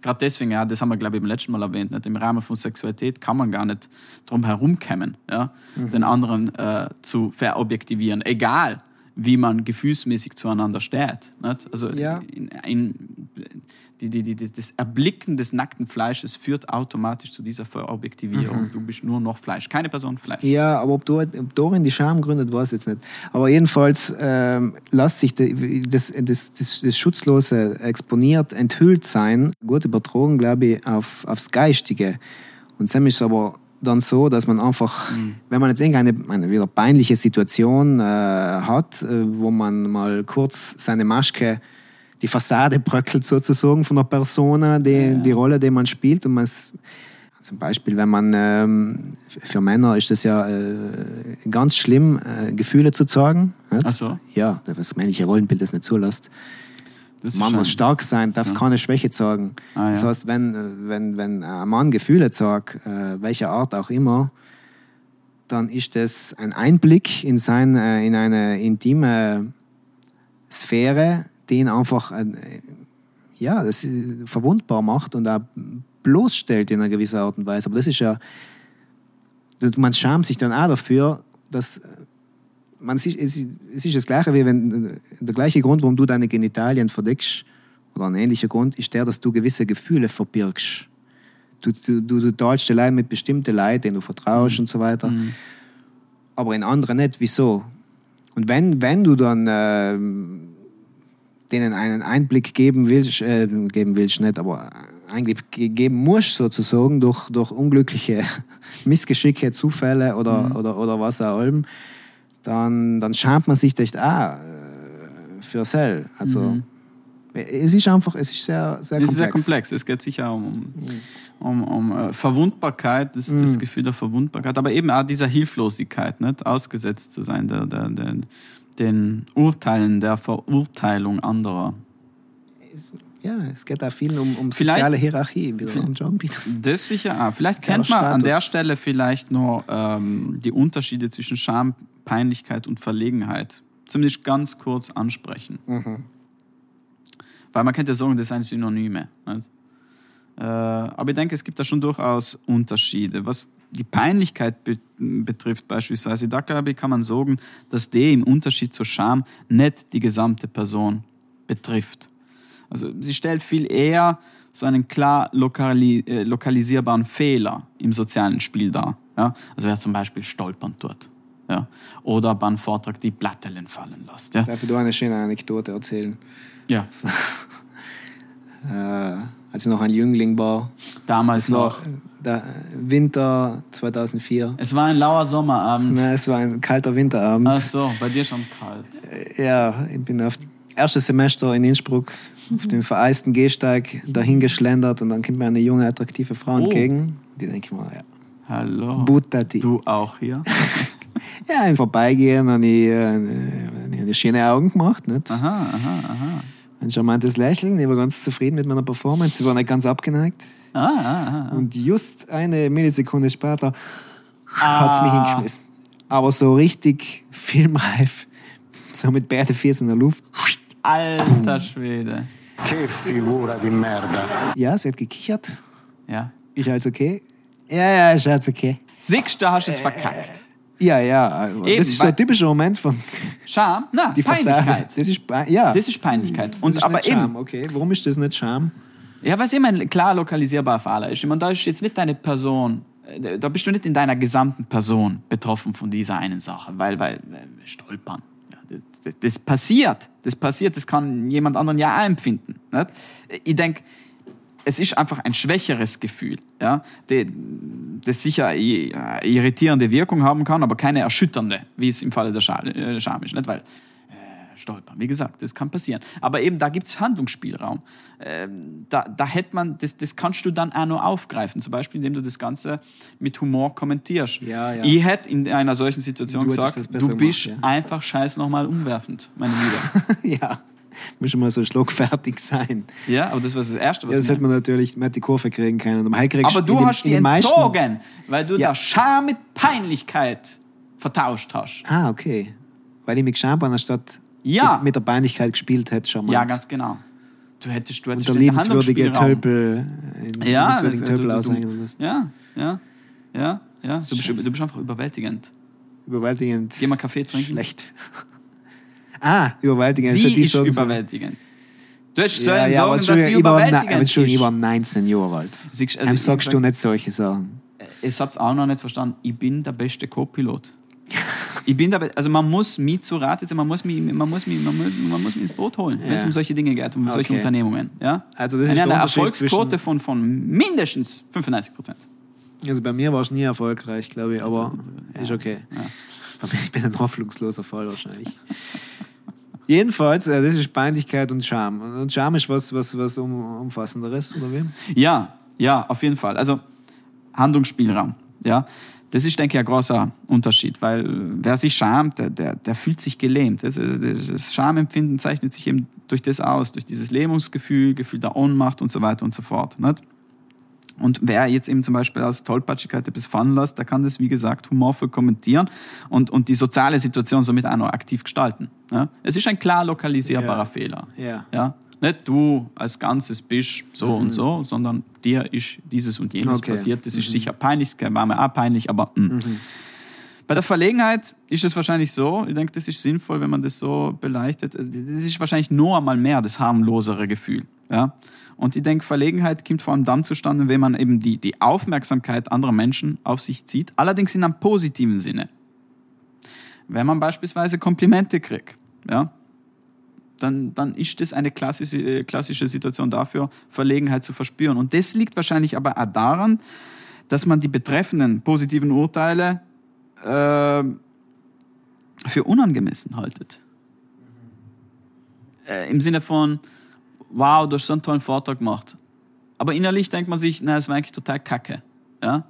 gerade deswegen, ja, das haben wir, glaube ich, beim letzten Mal erwähnt, nicht? im Rahmen von Sexualität kann man gar nicht drum herumkommen, ja? den anderen äh, zu verobjektivieren. Egal, wie man gefühlsmäßig zueinander steht. Nicht? Also, Ja. in, in, die, die, die, das Erblicken des nackten Fleisches führt automatisch zu dieser Verobjektivierung. Du bist nur noch Fleisch, keine Person Fleisch. ja aber ob, dort, ob darin die Scham gründet, weiß ich jetzt nicht. Aber jedenfalls ähm, lässt sich das, das, das, das Schutzlose exponiert, enthüllt sein, gut übertragen, glaube ich, auf, aufs Geistige. Und Sam ist aber dann so, dass man einfach, wenn man jetzt irgendeine eine wieder peinliche Situation äh, hat, äh, wo man mal kurz seine Maske, die Fassade bröckelt sozusagen von der Persona, die, die Rolle, die man spielt und man es zum Beispiel, wenn man ähm, für Männer ist das ja äh, ganz schlimm, äh, Gefühle zu zeigen. Nicht? Ach so. Ja, das männliche Rollenbild das nicht zulässt. Das Man schon- muss stark sein, darf keine Schwäche zeigen. Ah, Das ja. heißt, wenn, wenn, wenn ein Mann Gefühle zeigt, äh, welcher Art auch immer, dann ist das ein Einblick in, sein, äh, in eine intime Sphäre, die ihn einfach äh, ja, das verwundbar macht und auch bloßstellt in einer gewissen Art und Weise. Aber das ist ja, das- man schämt sich dann auch dafür, dass man, es, ist, es ist- es ist das Gleiche, wie wenn äh, der gleiche Grund, warum du deine Genitalien verdeckst, oder ein ähnlicher Grund, ist der, dass du gewisse Gefühle verbirgst. du, du, du, du teilst die Leute mit bestimmten Leuten, denen du vertraust und so weiter. Aber in anderen nicht. Wieso? Und wenn, wenn du dann ähm, denen einen Einblick geben willst, äh, geben willst nicht, aber ge- geben musst sozusagen durch, durch unglückliche Missgeschicke, Zufälle oder, oder, oder was auch immer, dann, dann schämt man sich echt auch äh, für sel. Also es ist einfach, es ist sehr, sehr Es komplex. ist sehr komplex. Es geht sicher um, um, um äh, Verwundbarkeit, das, das Gefühl der Verwundbarkeit, aber eben auch dieser Hilflosigkeit, nicht? ausgesetzt zu sein, der, der, der, den Urteilen, der Verurteilung anderer. Ja, es geht auch viel um, um soziale Hierarchie, wie der John Peters. Das sicher auch. Vielleicht kennt man an der Status. Stelle vielleicht noch ähm, die Unterschiede zwischen Scham, Peinlichkeit und Verlegenheit. Zumindest ganz kurz ansprechen. Weil man könnte ja sagen, das sind Synonyme. Nicht? Äh, aber ich denke, es gibt da schon durchaus Unterschiede. Was die Peinlichkeit be betrifft beispielsweise, da glaube ich, kann man sagen, dass die im Unterschied zur Scham nicht die gesamte Person betrifft. Also sie stellt viel eher so einen klar lokali äh, lokalisierbaren Fehler im sozialen Spiel dar. Ja? Also wer zum Beispiel stolpern tut. Ja? Oder beim Vortrag die Blattellen fallen lässt. Ja? Darf ich da eine schöne Anekdote erzählen? ja. Äh, als ich noch ein Jüngling war, Damals noch. Winter 2004. Es war ein lauer Sommerabend. Nein, es war ein kalter Winterabend. Ach so, bei dir schon kalt. Ja, ich bin auf erstes Semester in Innsbruck auf dem vereisten Gehsteig dahin geschlendert und dann kommt mir eine junge, attraktive Frau Oh. entgegen. Die denke ich mal, ja, Hallo. Buttati. Du auch hier? Ja, im Vorbeigehen habe ich äh, eine, eine schöne Augen gemacht. Nicht? Aha, aha, aha. Ein charmantes Lächeln. Ich war ganz zufrieden mit meiner Performance. Sie war nicht ganz abgeneigt. Ah, ah, ah. Und just eine Millisekunde später hat es mich Ah. hingeschmissen. Aber so richtig filmreif. So mit beiden Füßen in der Luft. Alter Schwede. Che figura di merda. Ja, sie hat gekichert. Ja. Ist alles okay? Ja, ja, ist alles okay. Siehst du, hast es verkackt. Ja, ja. aber Eben, das ist so weil- ein typischer Moment von Scham? Na, die Fassade. Peinlichkeit. Das ist, ja. Das ist Peinlichkeit. Und Das ist aber nicht eben, Scham, okay. Warum ist das nicht Scham? Ja, weil es immer ein klar lokalisierbarer Fehler ist. Ich meine, da ist jetzt nicht deine Person, äh, da bist du nicht in deiner gesamten Person betroffen von dieser einen Sache, weil, weil äh, stolpern. Ja, das, das, das passiert, das passiert, das kann jemand anderen ja auch empfinden. Nicht? Ich denke, es ist einfach ein schwächeres Gefühl, ja, das sicher äh, irritierende Wirkung haben kann, aber keine erschütternde, wie es im Falle der äh, Scham ist. Nicht? Weil stolpern. Wie gesagt, das kann passieren. Aber eben, da gibt es Handlungsspielraum. Ähm, da, da hätte man, das, das kannst du dann auch noch aufgreifen. Zum Beispiel, indem du das Ganze mit Humor kommentierst. Ja, ja. Ich hätte in einer solchen Situation Du gesagt, du bist gemacht, ja. einfach scheiß nochmal umwerfend, meine Liebe. ja. Schon mal so schluckfertig sein. ja, aber das war das Erste, was Ja, das hätte man natürlich, man hätte die Kurve kriegen können. Aber, Aber du den- hast die den meisten- entzogen, weil du Ja. da Scham mit Peinlichkeit vertauscht hast. Ah, okay. Weil ich mit Scham anstatt Ja. mit, der Peinlichkeit gespielt hätte, schon mal. Ja, ganz genau. Du hättest, du hättest Und der liebenswürdige. Tölpel, in Ja, liebenswürdigen das- Tölpel aushängen. Ja, ja, ja, ja. Du bist, du bist einfach überwältigend. Überwältigend. Geh mal Kaffee trinken. Schlecht. Ah, überwältigend. Sie Also ist sagen so- überwältigend. Du hast Ja, sollen ja, aber sagen, dass sie überwältigend nein, Entschuldigung, ich war ist. 19 Jahre alt. Siehst, Also, ich- sagst du nicht solche Sachen. Ich hab's auch noch nicht verstanden. Ich bin der beste Co-Pilot. Ich bin Be- also man muss mich zu Rate ziehen, man muss mich, man muss mich, man muss, man muss mich ins Boot holen, wenn es Ja. um solche Dinge geht, um solche Okay. Unternehmungen. Ja? Also das ist eine, eine Erfolgsquote von, von mindestens 95 Prozent. Also bei mir war es nie erfolgreich, glaube ich, aber ist okay. Ja. Ich bin ein hoffnungsloser Fall wahrscheinlich. Jedenfalls, äh, das ist Peinlichkeit und Scham. Und Scham ist was, was, was um, umfassenderes, oder wie? Ja, ja, auf jeden Fall. Also Handlungsspielraum. Ja, das ist, denke ich, ein großer Unterschied, weil äh, wer sich schamt, der, der, der fühlt sich gelähmt. Das, das, das Schamempfinden zeichnet sich eben durch das aus, durch dieses Lähmungsgefühl, Gefühl der Ohnmacht und so weiter und so fort. Nicht? Und wer jetzt eben zum Beispiel aus Tollpatschigkeit etwas fallen lässt, der kann das, wie gesagt, humorvoll kommentieren und, und die soziale Situation somit auch noch aktiv gestalten. Ja? Es ist ein klar lokalisierbarer Ja. Fehler. Ja. Ja? Nicht du als Ganzes bist so und so, sondern dir ist dieses und jenes Okay. passiert. Das ist sicher peinlich, war mir auch peinlich, aber mm. Bei der Verlegenheit ist es wahrscheinlich so, ich denke, das ist sinnvoll, wenn man das so beleuchtet. Das ist wahrscheinlich nur einmal mehr das harmlosere Gefühl. Ja? Und ich denke, Verlegenheit kommt vor allem dann zustande, wenn man eben die, die Aufmerksamkeit anderer Menschen auf sich zieht, allerdings in einem positiven Sinne. Wenn man beispielsweise Komplimente kriegt, ja, dann, dann ist das eine klassische, äh, klassische Situation dafür, Verlegenheit zu verspüren. Und das liegt wahrscheinlich aber auch daran, dass man die betreffenden positiven Urteile äh, für unangemessen haltet. Äh, Im Sinne von, wow, du hast so einen tollen Vortrag gemacht. Aber innerlich denkt man sich, na, es war eigentlich total kacke. Ja?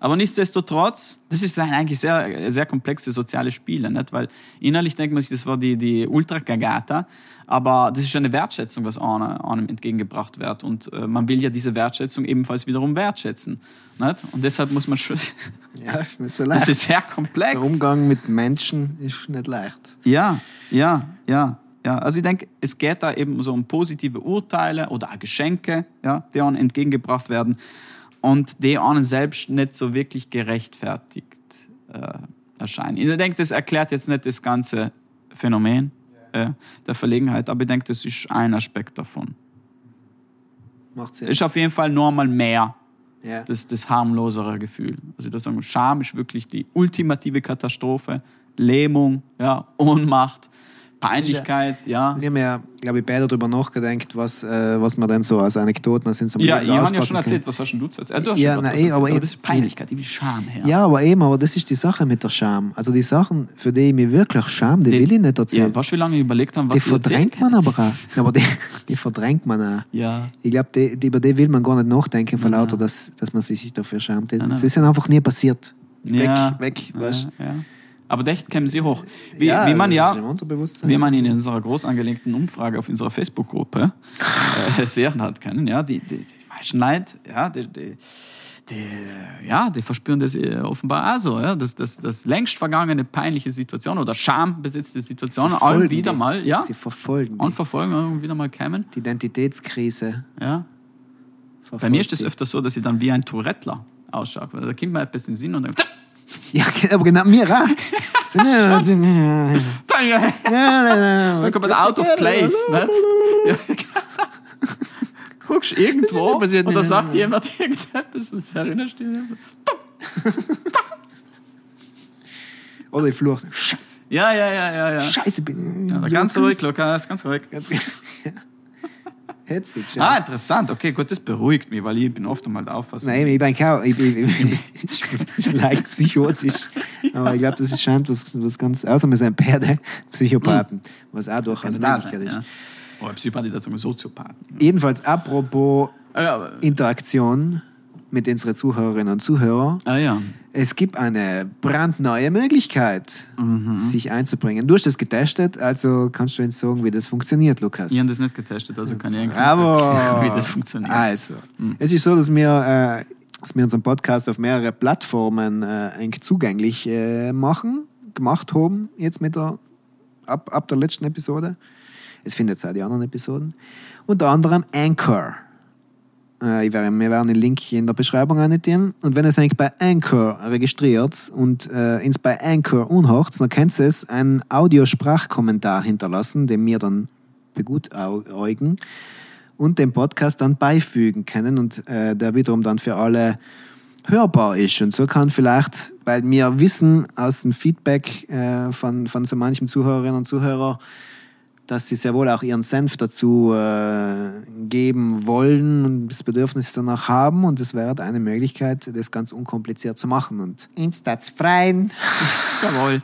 Aber nichtsdestotrotz, das ist ein eigentlich sehr, sehr komplexe soziale Spiele, nicht? weil innerlich denkt man sich, das war die, die Ultra-Gagata, aber das ist eine Wertschätzung, was einem, einem entgegengebracht wird und äh, man will ja diese Wertschätzung ebenfalls wiederum wertschätzen. Nicht? Und deshalb muss man schon... Ja, ist nicht so leicht. Das ist sehr komplex. Der Umgang mit Menschen ist nicht leicht. Ja, ja, ja. Ja, also ich denke, es geht da eben so um positive Urteile oder auch Geschenke, ja, die einem entgegengebracht werden und die einem selbst nicht so wirklich gerechtfertigt äh, erscheinen. Ich denke, das erklärt jetzt nicht das ganze Phänomen äh, der Verlegenheit, aber ich denke, das ist ein Aspekt davon. Macht Sinn. Ist auf jeden Fall nur mal mehr Ja. das, das harmlosere Gefühl. Also das sagen, Scham ist wirklich die ultimative Katastrophe, Lähmung, ja, Ohnmacht, Peinlichkeit, ja. Wir haben ja, glaube ich, beide darüber nachgedacht, was, äh, was man denn so als Anekdoten aus unserem Ja, ich habe ja schon erzählt, was hast denn du zu erzählen? Du hast Ja, schon eh, erzählt, aber aber das ist Peinlichkeit, die Scham her. Ja, aber eben, aber das ist die Sache mit der Scham. Also die Sachen, für die ich mich wirklich scham, die, Die- will ich nicht erzählen. Ja, weißt du, wie lange ich überlegt habe, was die verdrängt man aber auch. Ja, aber die, die verdrängt man auch. Ja. Ich glaube, die, die, über die will man gar nicht nachdenken, vor lauter, dass, dass man sich dafür schämt. Das, Nein, nein. das ist einfach nie passiert. ja. Weg, weg, ja, weißt ja. Aber echt kämen sie hoch. Wie, wie man ja, wie man in unserer groß angelegten Umfrage auf unserer Facebook-Gruppe äh, sehen hat können, ja, die, die, die meisten Leute, ja, die, die, die, ja, die verspüren das äh, offenbar auch so, ja, dass das, das längst vergangene peinliche Situation oder schambesetzte Situation all wieder die. mal, ja, Sie verfolgen und verfolgen und wieder mal kämen, die Identitätskrise. ja. Bei verfolgt mir ist es öfter so, dass ich dann wie ein Tourettler ausschaue. Da kommt mir etwas in den Sinn und dann, Ja, aber genau, mir auch. ja, Dann kommt man out of place. Nicht? Guckst irgendwo und da sagt jemand irgendetwas und erinnerst dich. Oder ich fluche. Scheiße, Ja, ja, ja, ja. ja. Scheiße, bin ja ganz ruhig, Lukas, ganz ruhig. Hetzig, schon. Ah, interessant. Okay, gut, das beruhigt mich, weil ich bin oft einmal der Auffassung. Nein, ich denke auch, ich, ich, ich, ich, ich bin leicht psychotisch. Aber ich glaube, das ist scheint was, was ganz. Außer wir sind Pferde, Psychopathen, was auch durchaus eine Möglichkeit ist. ja. Oh, Psychopathie, das sind Soziopathen. Jedenfalls, apropos ja, Interaktion mit unseren Zuhörerinnen und Zuhörern. ah, ja. Es gibt eine brandneue Möglichkeit, Mhm. sich einzubringen. Du hast das getestet, also kannst du uns sagen, wie das funktioniert, Lukas. Ich habe das nicht getestet, also kann ich eigentlich Bravo! wie das funktioniert. Also, es ist so, dass wir, äh, dass wir unseren Podcast auf mehrere Plattformen äh, eigentlich zugänglich äh, machen, gemacht haben, jetzt mit der, ab, ab der letzten Episode. Es findet auch die anderen Episoden. Unter anderem Anchor. Äh, ich werde, wir werden den Link in der Beschreibung annotieren. Und wenn es eigentlich bei Anchor registriert und äh, ins bei Anchor unhört, dann könnt ihr es einen Audiosprachkommentar hinterlassen, den wir dann begutäugen und den Podcast dann beifügen können und äh, der wiederum dann für alle hörbar ist. Und so kann vielleicht, weil wir wissen aus dem Feedback äh, von, von so manchen Zuhörerinnen und Zuhörern, dass sie sehr wohl auch ihren Senf dazu äh, geben wollen und das Bedürfnis danach haben. Und es wäre eine Möglichkeit, das ganz unkompliziert zu machen. Und instats freien, Jawohl.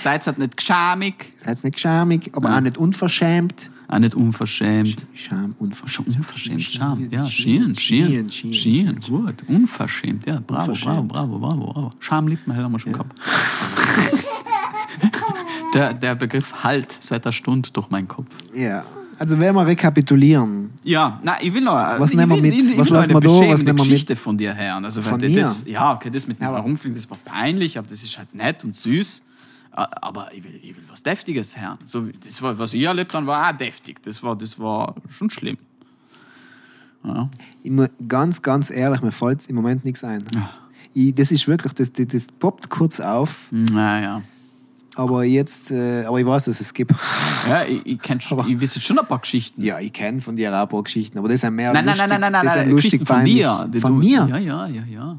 Seid halt nicht geschamig, seid nicht schamig, aber Ja. auch nicht unverschämt. auch nicht unverschämt. Scham, unverschämt. Unverschämt, Scham. Ja, Schien, Schien, Schien, gut. Unverschämt, ja, bravo, bravo, bravo, bravo, bravo. Schamlippen haben wir schon gehabt. Der, der Begriff Halt seit der Stunde durch meinen Kopf. Ja. Also wenn wir rekapitulieren, Ja, na, ich will noch. Was ich nehmen wir mit? Ich, ich Was lassen wir da? Was nehmen wir mit? Geschichte von dir her. Also, Von mir? Das, ja, okay, das mit dem aber- Herumfliegen, das war peinlich, aber das ist halt nett und süß. Aber ich will, ich will was Deftiges her. So, das war, was ich erlebt habe, war auch deftig. Das war, das war schon schlimm. Ja. ich muss ganz, ganz ehrlich, mir fällt im Moment nichts ein. ich, das ist wirklich, das, das, das poppt kurz auf, Naja. Aber jetzt, äh, aber ich weiß, dass es gibt. Ja, ich, ich, kenn schon, Aber- ich weiß schon ein paar Geschichten. Ja, ich kenne von dir auch ein paar Geschichten, aber das sind mehr Nein, nein, lustig, nein, nein, nein, das nein, sind lustig Geschichten von dir. Von mir? Ja, ja, ja, ja.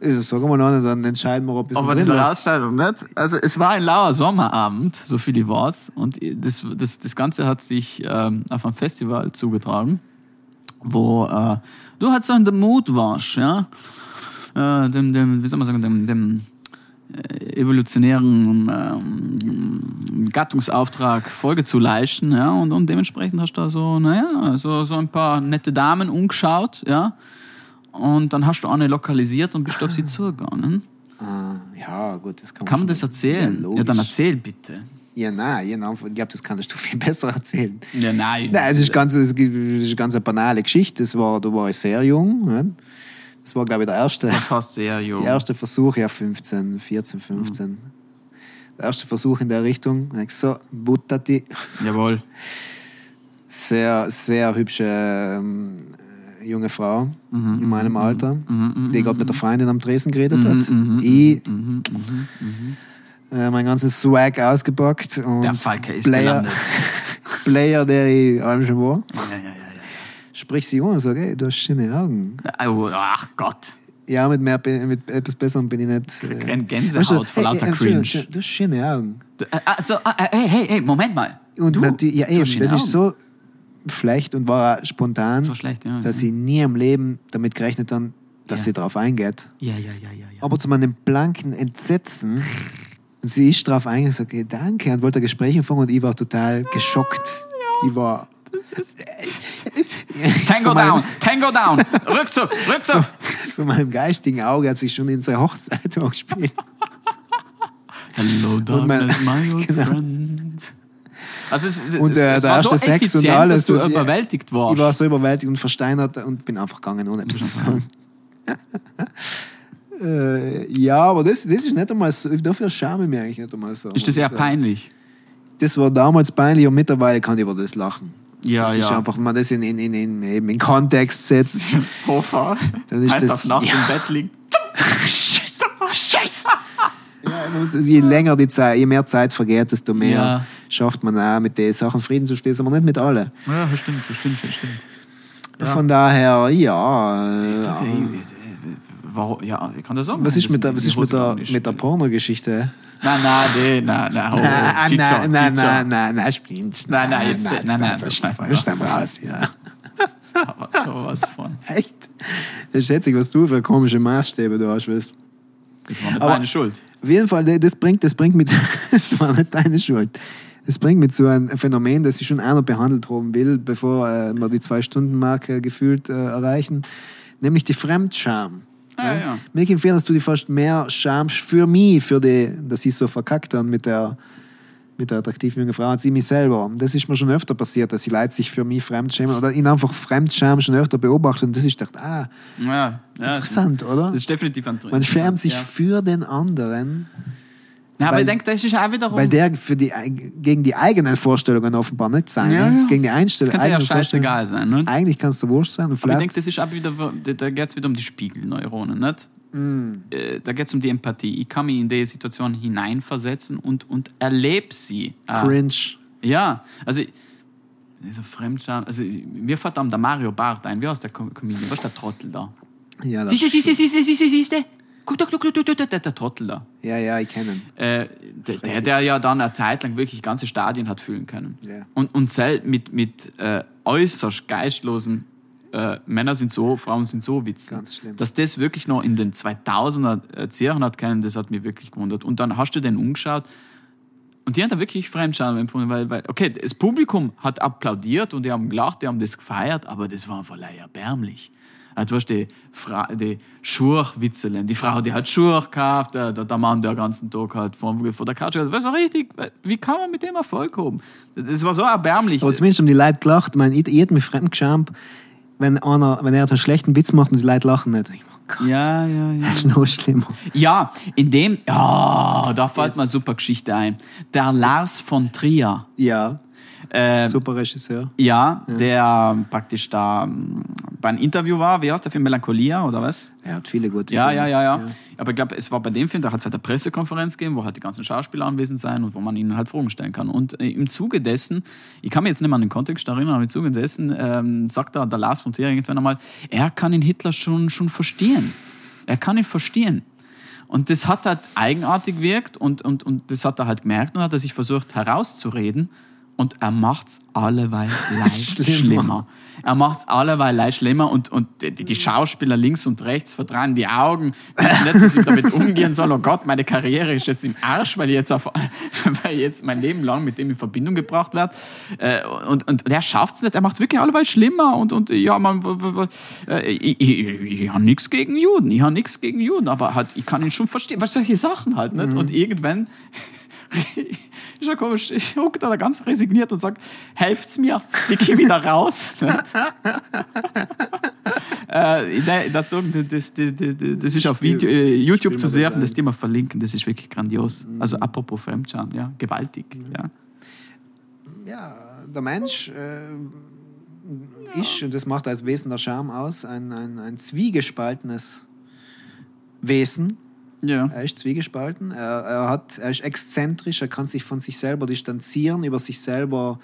Also, sagen wir noch, dann entscheiden wir, ob es Aber lässt. Ausstellung nicht. Also es war ein lauer Sommerabend, so viel ich weiß. Und das, das, das Ganze hat sich ähm, auf einem Festival zugetragen, wo äh, du halt so in dem Mut warst, ja. Äh, dem, dem, wie soll man sagen, dem, dem evolutionären ähm, Gattungsauftrag Folge zu leisten, ja. Und, und dementsprechend hast du da so, naja, so, so ein paar nette Damen umgeschaut, ja. Und dann hast du eine lokalisiert und bist auf sie zugegangen. Ah, ja, gut, das kann, Kann man das erzählen? Ja, Ja, dann erzähl bitte. Ja, nein, genau. Ich glaube, das kannst du viel besser erzählen. Ja, nein. Nein, es ist ganz, es ist eine ganz eine banale Geschichte. Das war, da war ich sehr jung. Das war, glaube ich, der erste, hast du ja, Jo? der erste Versuch, ja, 15, 14, 15. Mhm. Der erste Versuch in der Richtung. Ich so, Buttati. Jawohl. Sehr, sehr hübsche ähm, äh, junge Frau Mhm, in meinem Alter, die gerade mit der Freundin am Tresen geredet hat. mhm, ich äh, mein ganzes Swag ausgepackt und Der Falke ist Player, gelandet. Player, der ich allem schon war. Ja, ja, ja, Sprich sie an und sag, ey, du hast schöne Augen. Oh, ach Gott. Ja, mit, mehr, mit etwas Besserem bin ich nicht. äh, Gän- Gänsehaut vor lauter Entschuldigung, Cringe. Du hast schöne Augen. Du, äh, also, ah, äh, hey, hey, hey, Moment mal. Und du, natürlich, ja du eben, das ist Augen. so schlecht und war spontan, So schlecht, ja. dass ja. ich nie im Leben damit gerechnet habe, dass Ja. sie darauf eingeht. Ja, ja, ja, ja. Aber zu meinem blanken Entsetzen, sie ist darauf eingegangen und gesagt, okay, danke, und wollte ein Gespräch anfangen und ich war total geschockt. Ich war. Tango down, Tango down. Rückzug, Rückzug. Von meinem geistigen Auge hat sich schon unsere Hochzeit angespielt. Hello, darkness, my old Genau. friend. Also es, es, Und, äh, es der war so erste Sex und effizient, alles dass du und, überwältigt warst. Ich war so überwältigt und versteinert und bin einfach gegangen, ohne etwas zu sagen. äh, ja, aber das, das ist nicht einmal so. Dafür schäme ich mich eigentlich nicht einmal so. ist das eher peinlich? Das war damals peinlich und mittlerweile kann ich über das lachen. Ja, das ist ja. einfach, wenn man das in, in, in, in, eben in Kontext setzt. Hofer. Dann ist Einfach das- Nacht ja. im Bett liegt. Scheiße, Scheiße. Ja, muss- je länger die Zeit, je mehr Zeit vergeht, desto mehr Ja. schafft man auch mit den Sachen Frieden zu schließen, aber nicht mit allen. Ja, das stimmt, das stimmt, das stimmt. Ja. Von daher, ja. Äh, Warum? Ja, ich kann das sagen. was ist mit der, was ist mit der, mit der Pornogeschichte? Nein, nein, nein, nein, nein, nein, nein, nein, nein, nein, spinnt. Nein, nein, jetzt- nein, nein, das schneiden wir das raus. schneiden wir raus. Ja. Aber sowas von. Echt? Das schätze ich, was du für komische Maßstäbe du hast, weißt. Das war nicht Aber- meine Schuld. Auf jeden Fall, das bringt, das bringt mit, das war nicht deine Schuld. Das bringt mit so einem Phänomen, das ich schon einer behandelt haben will, bevor äh, wir die Zwei-Stunden-Marke gefühlt äh, erreichen, nämlich die Fremdscham. Ja. Mir geht empfehlen, dass du die fast mehr Scham für mich, für die, dass ich so verkackt habe mit der, mit der attraktiven jungen Frau, als ich mich selber. Das ist mir schon öfter passiert, dass die Leute sich für mich fremdschämen oder ihn einfach Fremdscham schon öfter beobachtet und das ist echt, ah, Ja, ja, interessant, oder? Das ist definitiv interessant. Man schämt sich Ja, für den anderen, ja aber weil- ich denke, das ist auch wiederum. weil der für die, gegen die eigenen Vorstellungen offenbar nicht sein Ja, ist. ja. Gegen die Einstellung, Das könnte ja scheißegal sein, ne? Eigentlich kannst du wurscht sein. Und aber ich denke, das ist auch wieder, da- da geht es wieder um die Spiegelneuronen, nicht? Mm. Äh, Da geht es um die Empathie. Ich kann mich in die Situation hineinversetzen und, und erlebe sie. Cringe. Ja, also dieser Fremdscham, also mir fällt dann der Mario Barth ein, wie heißt der Com- Comedian, was ist der Trottel da? Ja, das Siehst du, siehst du, siehst Guck, guck, guck, guck, guck, guck, der Trottel da. ja, ja, ich kenne ihn. Äh, der, der, der ja dann eine Zeit lang wirklich ganze Stadien hat füllen können. Ja. Und, und sel- mit, mit äh, äußerst geistlosen äh, Männer sind so, Frauen sind so witzig. Ganz schlimm. Dass das wirklich noch in den 2000er äh, Jahren hat können, das hat mich wirklich gewundert. Und dann hast du den umgeschaut und die haben da wirklich Fremdscham empfunden, weil, weil, okay, das Publikum hat applaudiert und die haben gelacht, die haben das gefeiert, aber das war einfach leider erbärmlich. Äh, Du hast die, Fra die Schurchwitzelen, die Frau, die hat Schurch gehabt, der, der, der Mann, der den ganzen Tag halt vor, vor der Couch hat. So richtig, wie kann man mit dem Erfolg haben? Das war so erbärmlich. Aber zumindest haben die Leute gelacht. Ich, meine, ich, ich hätte mich fremdgeschämt, wenn, einer, wenn er einen schlechten Witz macht und die Leute lachen nicht. Ich, oh Gott, Ja, ja, ja. das ist noch schlimmer. Ja, in dem, ja, da fällt mir eine super Geschichte ein. Der Lars von Trier. Ja, Äh, super Regisseur. Ja, der praktisch da ähm, bei einem Interview war, wie heißt der Film Melancholia oder was? Er hat viele gute Ja, Filme. ja, ja, ja. Aber ich glaube, es war bei dem Film, da hat es halt eine Pressekonferenz gegeben, wo halt die ganzen Schauspieler anwesend sein und wo man ihnen halt Fragen stellen kann. Und äh, im Zuge dessen, ich kann mich jetzt nicht mehr an den Kontext erinnern, aber im Zuge dessen ähm, sagt da der Lars von Trier irgendwann einmal, er kann den Hitler schon, schon verstehen. Er kann ihn verstehen. Und das hat halt eigenartig wirkt und, und, und das hat er halt gemerkt und hat er sich versucht herauszureden und er macht's alleweil leicht Schlimmer. schlimmer. Er macht's alleweil leicht schlimmer und, und die, die Schauspieler links und rechts verdrehen die Augen, wissen nicht, wie sie damit umgehen sollen. Oh Gott, meine Karriere ist jetzt im Arsch, weil ich jetzt, auf, weil ich jetzt mein Leben lang mit dem in Verbindung gebracht werde. Äh, Und, und der schafft's nicht, er macht's wirklich alleweil schlimmer. Und, und ja, man, äh, ich, ich, ich, habe nichts gegen Juden, ich habe nichts gegen Juden, aber halt, ich kann ihn schon verstehen. Was solche Sachen halt, nicht? Und irgendwann ist ja komisch, ich hocke da ganz resigniert und sage, helft's mir, ich gehe wieder raus. äh, dazu, das, das, das, ist auf Video, äh, YouTube zu sehen, das Thema verlinken, das ist wirklich grandios. Also apropos Fremdscham, ja, gewaltig. Ja. ja, der Mensch äh, ist, und das macht als Wesen der Scham aus, ein, ein, ein zwiegespaltenes Wesen. Ja. Er ist zwiegespalten, er, er, hat, er ist exzentrisch, er kann sich von sich selber distanzieren, über sich selber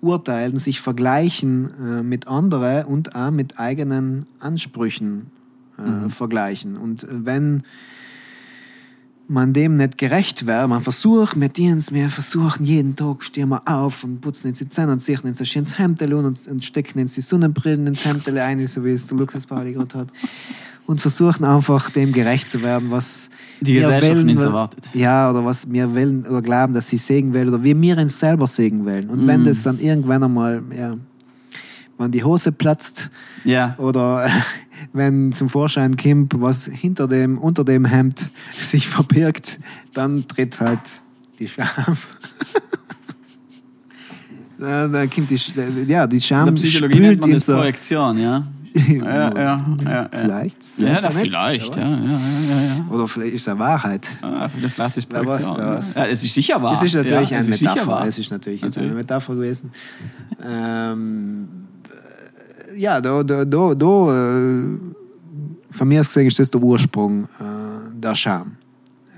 urteilen, sich vergleichen äh, mit anderen und auch mit eigenen Ansprüchen äh, vergleichen. Und äh, wenn man dem nicht gerecht wäre, man versucht mit uns, wir versuchen jeden Tag, stehen wir auf und putzen uns die Zähne und sichern uns ein schönes Hemd und, und stecken uns die Sonnenbrillen ins Hemd ein, so wie es der Lukas Pauli gerade hat. Und versuchen einfach dem gerecht zu werden, was Die Gesellschaft wollen, nicht erwartet. Ja, oder was wir wollen oder glauben, dass sie sägen wollen oder wir uns selber sägen wollen. Und Mhm. wenn das dann irgendwann einmal, ja, wenn die Hose platzt Ja. oder wenn zum Vorschein kommt, was hinter dem, unter dem Hemd sich verbirgt, dann tritt halt die Scham. Dann kommt die, ja, die Scham der spült man in so, Projektion, ja. Ja, ja, ja, ja. Vielleicht. Ja, vielleicht, ja, ja, ja. Oder vielleicht ist es Wahrheit. Ah, vielleicht ist Projektion. wer weiß. Ja, es ist sicher wahr. Es ist natürlich eine es ist Metapher. Es ist natürlich jetzt eine. Metapher gewesen. Ähm, äh, ja, da, da, da, da äh, von mir aus gesehen ist das der Ursprung äh, der Scham.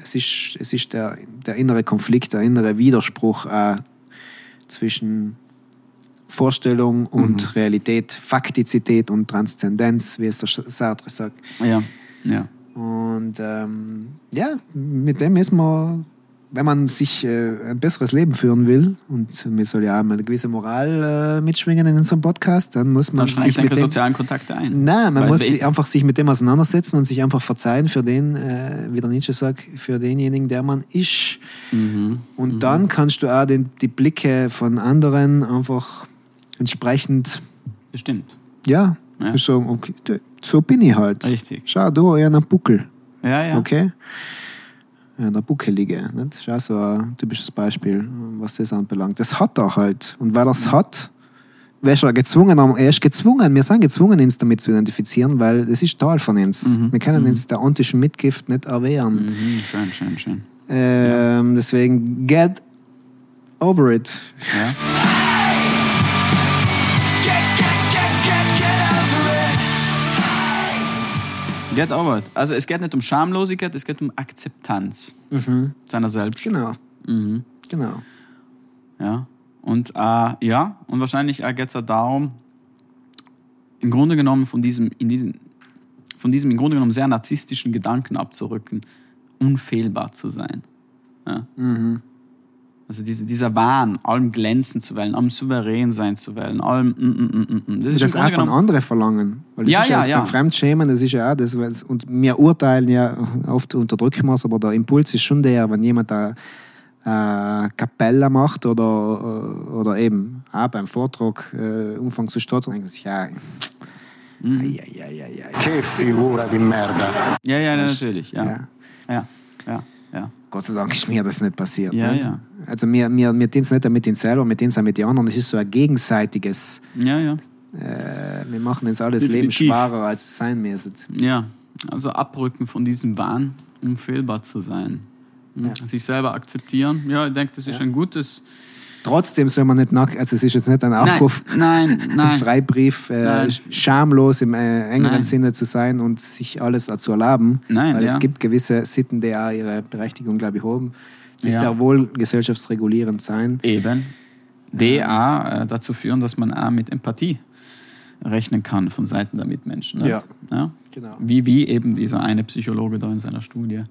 Es ist, es ist der, der innere Konflikt, der innere Widerspruch äh, zwischen Vorstellung und Realität, Faktizität und Transzendenz, wie es der Sartre sagt. Ja, ja. Und ähm, ja, mit dem ist man, wenn man sich äh, ein besseres Leben führen will, und mir soll ja eine gewisse Moral äh, mitschwingen in unserem Podcast, dann muss man Dann sich mit dem, sozialen Kontakte ein. Nein, man Weil muss sich einfach sich mit dem auseinandersetzen und sich einfach verzeihen für den, äh, wie der Nietzsche sagt, für denjenigen, der man ist. Mhm. Und dann kannst du auch den, die Blicke von anderen einfach entsprechend, Bestimmt. ja, Ja. sagen, okay, so bin ich halt. Richtig. Schau, da, eher ein Buckel. Ja, ja. Okay? Ja, der Buckelige. Nicht? Das ist auch so ein typisches Beispiel, was das anbelangt. Das hat er halt. Und weil er es hat, wäre er gezwungen, er ist gezwungen, wir sind gezwungen, uns damit zu identifizieren, weil es ist Teil von uns. Wir können uns der antischen Mitgift nicht erwehren. Mhm, schön, schön, schön. Ähm, deswegen, get over it. Ja. Get over it. Also es geht nicht um Schamlosigkeit, es geht um Akzeptanz seiner selbst. Genau. Mhm. Genau. Ja. Und äh, ja, und wahrscheinlich äh, geht es auch darum, im Grunde genommen von diesem, in diesen, von diesem im Grunde genommen sehr narzisstischen Gedanken abzurücken, unfehlbar zu sein. Ja. Also diese, dieser Wahn, allem glänzen zu wollen, allem souverän sein zu wollen, allem. Mm, mm, mm, mm, mm. Das ist das auch von anderen verlangen. Weil das Ja, ist ja, ja. Beim Fremdschämen, das ist ja auch das. was- Und wir urteilen ja, oft unterdrücken wir es, aber der Impuls ist schon der, wenn jemand eine äh, Kapelle macht oder, oder eben auch beim Vortrag äh, umfangen zu stottern, denkt man sich, ja, Mhm. ai, ai, ai, ai, ai. Che figura di merda. Ja, ja, natürlich. Ja. Ja. Ja, ja, ja. Gott sei Dank ist mir das nicht passiert. Ja, nicht? ja. Also wir, wir, wir tun es nicht mit uns selber, wir tun es auch mit den anderen. Es ist so ein gegenseitiges, Ja, ja. äh, wir machen uns alles Definitiv. Leben schwerer, als es sein müsste. Ja, also abrücken von diesem Wahn, unfehlbar zu sein. Ja. Sich selber akzeptieren. Ja, ich denke, das ist ein gutes, Trotzdem soll man nicht nackt, also es ist jetzt nicht ein Nein, Aufruf, nein, ein nein. Freibrief, äh, Nein. schamlos im äh, engeren Nein. Sinne zu sein und sich alles zu erlauben. Nein, weil ja. es gibt gewisse Sitten, die auch ihre Berechtigung, glaube ich, haben, die Ja. sehr wohl gesellschaftsregulierend sein. Eben. Die auch äh, dazu führen, dass man auch mit Empathie rechnen kann von Seiten der Mitmenschen. Ne? Ja. ja? Genau. Wie, wie eben dieser eine Psychologe da in seiner Studie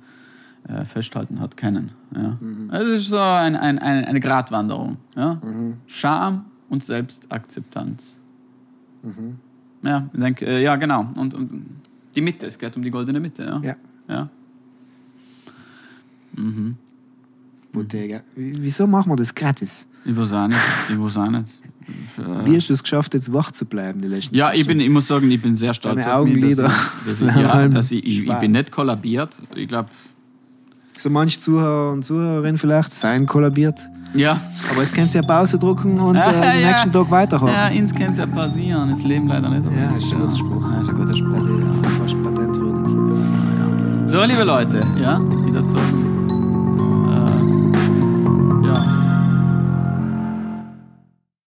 äh, festhalten hat können. Ja? Mhm. Es ist so ein, ein, ein, eine Gratwanderung. Ja? Scham und Selbstakzeptanz. Mhm. Ja, ich denke, äh, ja, genau. Und, und die Mitte, es geht um die goldene Mitte. Ja. Ja. ja. Bottega. Wieso machen wir das gratis? Ich weiß auch nicht. Ich weiß auch nicht. Wie hast du es geschafft, jetzt wach zu bleiben die letzten Ja, ich, bin, ich muss sagen, ich bin sehr stolz Deine auf mich, dass Augenlider ich, dass ich, ja, dass ich, ich, ich bin nicht kollabiert. Ich glaube, So manch Zuhörer und Zuhörerin vielleicht seien kollabiert. ja. Aber es kannst du ja Pause drucken und äh, Ja, den ja. nächsten Tag weiterhaben. Ja, ins kann es ja passieren. Das Leben leider nicht. Ja, das ist ein guter Spruch. Ja, ist ein guter Spruch. Das ist fast patentwürdig. So, liebe Leute, ja, wieder zum